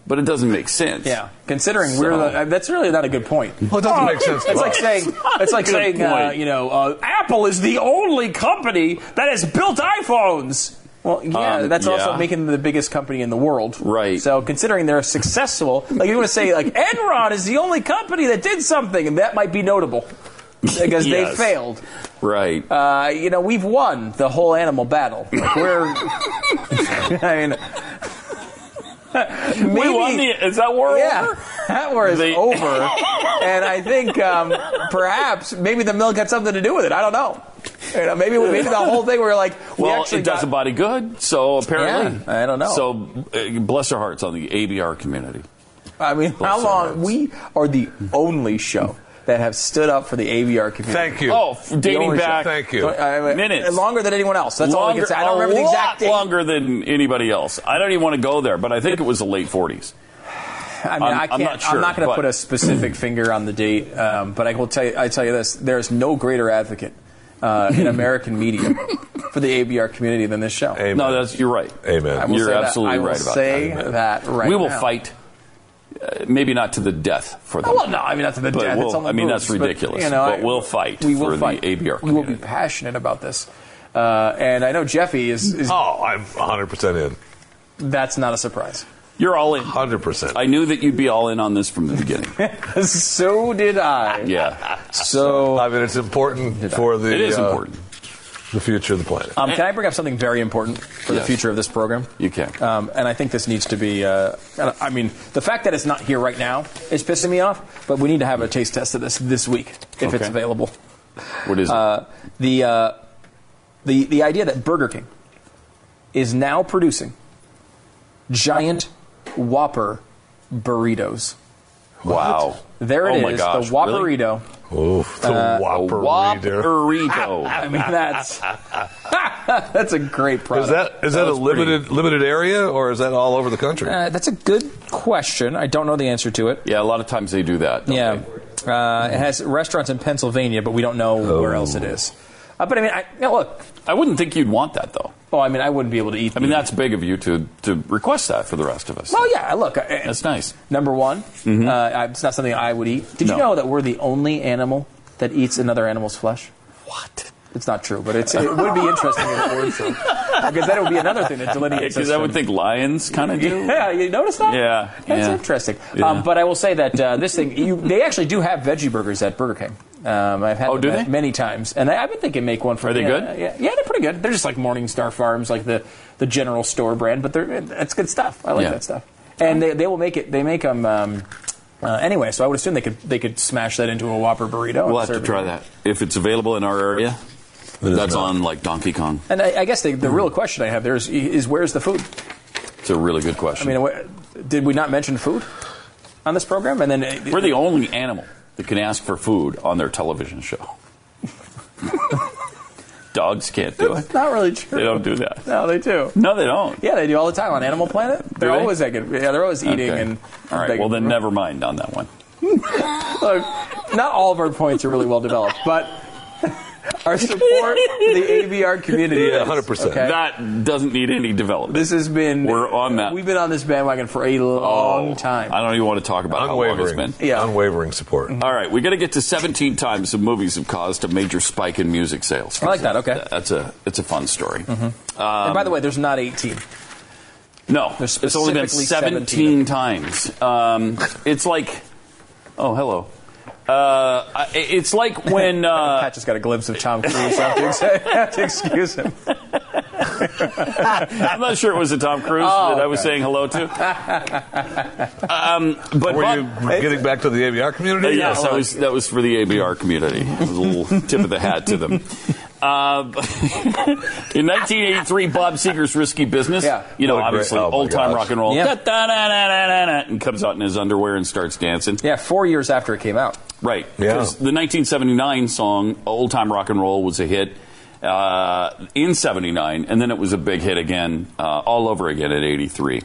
but it doesn't make sense. Mm-hmm. Yeah, considering we're the, uh, that's really not a good point. Well, it doesn't make sense It's like saying not it's like saying uh, you know uh, Apple is the only company that has built iPhones. Well, yeah, Um, that's also making them the biggest company in the world. Right. So considering they're successful, like you want to say like Enron is the only company that did something, and that might be notable because they failed. Right. Uh, you know, we've won the whole animal battle. Like we're, I mean. we won the. Is that war Yeah, over? that war is The- over, and I think um, perhaps maybe the milk had something to do with it. I don't know. You know, maybe maybe the whole thing we were like, we Well, actually it does got, a body good, so apparently. Yeah, I don't know. So, uh, bless our hearts on the ABR community. I mean, Bless how long? We are the only show that have stood up for the ABR community. Thank you. Oh, dating only show. back. Thank you. I mean, Minutes. longer than anyone else. That's all I can say. I don't remember the exact date. longer than anybody else. I don't even want to go there, but I think it was the late 40s. I mean, I'm- I I'm can't. sure, not going to put a specific finger on the date, um, but I will tell you. I tell you this: there is no greater advocate uh, in American media for the ABR community than this show. Amen. No, that's you're right. Amen. You're say that. absolutely I will right about say that. that right we will now. fight, uh, maybe not to the death for them. Well, no, I mean not to the But death. we'll- it's only I mean, moves, that's ridiculous, But, you know, but we'll fight We will for the fight. ABR We will be passionate about this. Uh, and I know Jeffy is. is Oh, I'm 100% in. That's not a surprise. You're all in. 100%. I knew that you'd be all in on this from the beginning. so did I. yeah, So I mean, it's important for the it is uh, important. The future of the planet. Um, can I bring up something very important for the future of this program? You can. Um, and I think this needs to be. Uh, I mean, the fact that it's not here right now is pissing me off. But we need to have a taste test of this this week if it's available. What is it? Uh, the uh, the the idea that Burger King is now producing giant Whopper burritos. wow. There it oh is, my gosh, the really? Whopperito. Oof, the Uh, Whopper. Whopperito. I mean, that's that's a great product. Is that is that, a was pretty- limited limited area or is that all over the country? Uh, that's a good question. I don't know the answer to it. yeah, a lot of times they do that. Yeah, uh, it has restaurants in Pennsylvania, but we don't know where else it is. Uh, but I mean, I, you know, look. I wouldn't think you'd want that though. Oh, I mean, I wouldn't be able to eat. I mean, that's big of you to to request that for the rest of us. Well, yeah. Look, uh, That's nice. number one, uh, it's not something I would eat. Did you know that we're the only animal that eats another animal's flesh? What? It's not true, but it's, it would be interesting if it were true, because that would be another thing that delineates us. Because I would think lions kind of do. Yeah, you notice that? Yeah, that's yeah. interesting. Yeah. Um, but I will say that uh, this thing, you, they actually do have veggie burgers at Burger King. Um, I've had Oh, do they? many times, and I, I've been thinking make one for. Are they yeah, good? Yeah, yeah, they're pretty good. They're just like Morningstar Farms, like the the general store brand, but they're it's good stuff. I like Yeah. that stuff, and they, they will make it. They make them. Um, uh, anyway, so I would assume they could they could smash that into a Whopper burrito. We'll have to serve it. try that if it's available in our area. That's on like Donkey Kong. And I, I guess the, the real question I have there is, is where's the food? It's a really good question. I mean, did we not mention food on this program? And then uh, we're the only animal that can ask for food on their television show. Dogs can't do it. Not really true. They don't do that. No, they do. No, they don't. Yeah, they do all the time on Animal Planet. They're they? always like, yeah, they're always eating Okay. and. All right. Well, then never mind on that one. Look, not all of our points are really well developed, but our support for the ABR community. Yeah, 100%. Okay? That doesn't need any development. this has been. We're on that. We've been on this bandwagon for a long Oh, time. I don't even want to talk about how long it's Unwavering. been. Yeah. Mm-hmm. Unwavering support. All right, we got to get to 17 times the movies have caused a major spike in music sales. I like that, okay. Mm-hmm. That's a it's a fun story. and by the way, there's not 18. No, There's it's only been specifically 17 times. Um, it's like, oh hello. Uh, it's like when uh, Pat just got a glimpse of Tom Cruise. so I have to, ex- I have to excuse him. I'm not sure it was a Tom Cruise Oh, that I was okay. saying hello to. um, but Were Bob- you getting back to the ABR Uh, community? yes, that was that was for the ABR community. It was a little tip of the hat to them. Uh, in 1983, Bob Seger's "Risky Business." Yeah. you know, What a great- obviously oh old time rock and roll. Yeah. And comes out in his underwear and starts dancing. Yeah, four years after it came out. Right. Yeah. The 1979 song "Old Time Rock and Roll" was a hit uh, in '79, and then it was a big hit again, uh, all over again at '83.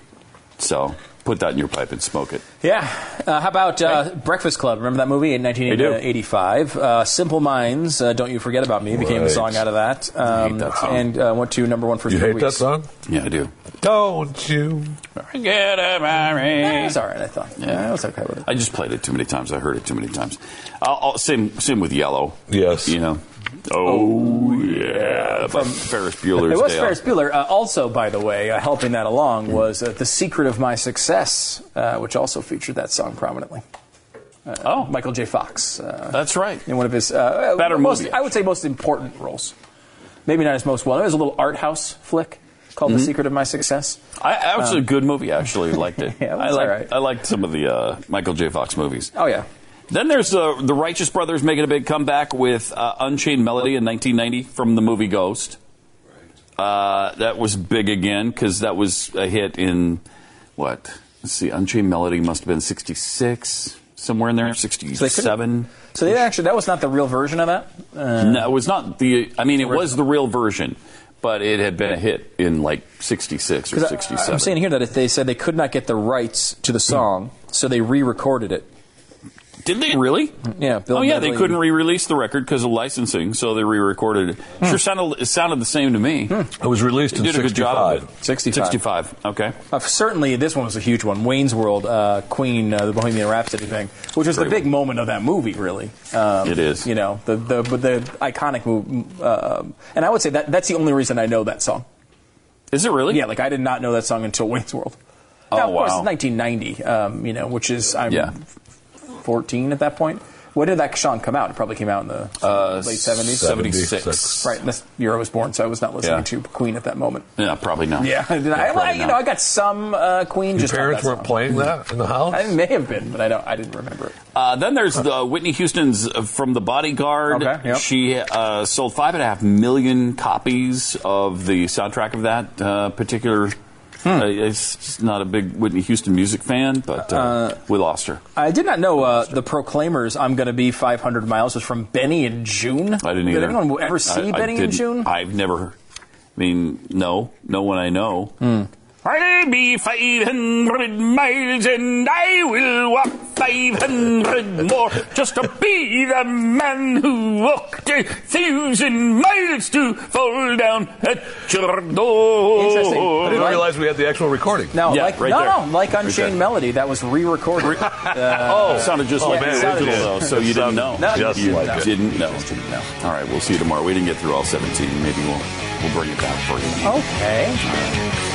So put that in your pipe and smoke it. Yeah. Uh, how about uh, Breakfast Club? Remember that movie in 1985? Uh, Simple Minds, uh, Don't You Forget About Me became a Right. song out of that. Um, that song. And uh, went to number one for You three hate weeks. that song? Yeah, I do. Don't you? Forget about me. It's all right, I thought. Yeah, I was okay with it. I just played it too many times. I heard it too many times. I'll, I'll, same same with Yellow. Yes. You know. Oh yeah, from Ferris Bueller's It was Day Ferris Bueller. Uh, also, by the way, uh, helping that along was uh, The Secret of My Success, uh, which also featured that song prominently. Oh, Michael J. Fox. Uh, that's right. in one of his uh, Better most, movie, I would say most important roles. Maybe not his most well. It was a little art house flick called Mm-hmm. The Secret of My Success. I, that was a good movie. Actually, liked it. Um, Yeah, it was I liked right. I liked some of the uh, Michael J. Fox movies. Oh yeah, Then there's the the Righteous Brothers making a big comeback with uh, Unchained Melody in 1990 from the movie Ghost. Uh, that was big again because that was a hit in what? Let's see, Unchained Melody must have been 66, somewhere in there, 67. So they actually that was not the real version of that. Uh, no, it was not the. I mean, it was the real version, but it had been a hit in like 66 or 'cause I- 67. I'm saying here that if they said they could not get the rights to the song, so they re-recorded it. Did they really? Yeah. Bill oh yeah, they couldn't re-release the record because of licensing, so they re-recorded it. Sure sounded it sounded the same to me. It was released They in did a good job of 65. it. 65. 65. Okay. Uh, certainly, this one was a huge one. Wayne's World, uh, Queen, uh, the Bohemian Rhapsody thing, which was the Great big moment of that movie, really. Um, It is. You know, the the the iconic move, Uh, and I would say that that's the only reason I know that song. Is it really? Yeah, like I did not know that song until Wayne's World. Oh, now, of course, wow. it's 1990. Um, you know, which is I'm Yeah. 14 at that point. When did that song come out? It probably came out in the Uh, late 70s. 76. Right, this year I was born, so I was not listening Yeah. to Queen at that moment. Yeah, probably not. Yeah, I, did. I, probably you not. know, I got some uh, Queen. Your just not parents weren't playing that in the house? I may have been, but I don't. I didn't remember it. Uh, then there's the Whitney Houston's uh, from The Bodyguard. Okay, yep. She uh, sold five and a half million copies of the soundtrack of that uh, particular. Hmm. Uh, it's not a big Whitney Houston music fan, but uh, we lost her. I did not know uh, the Proclaimers. I'm going to be 500 miles was from Benny in Joon. I didn't Did either. anyone ever see I- I Benny and didn't. Joon? I've never. I mean, no, no one I know. Hmm. I'll be 500 miles and I will walk 500 more just to be the man who walked a thousand miles to fall down at your door. Interesting. I didn't realize we had the actual recording. No, Yeah, like right no, there. no, like Right Unchained there. Melody that was re-recorded. Uh, oh, it sounded just oh, like man, the it original, though, so you didn't know. No, Just you like it. didn't know. All right, we'll see you tomorrow. We didn't get through all 17. Maybe we'll we'll bring it back for you. okay.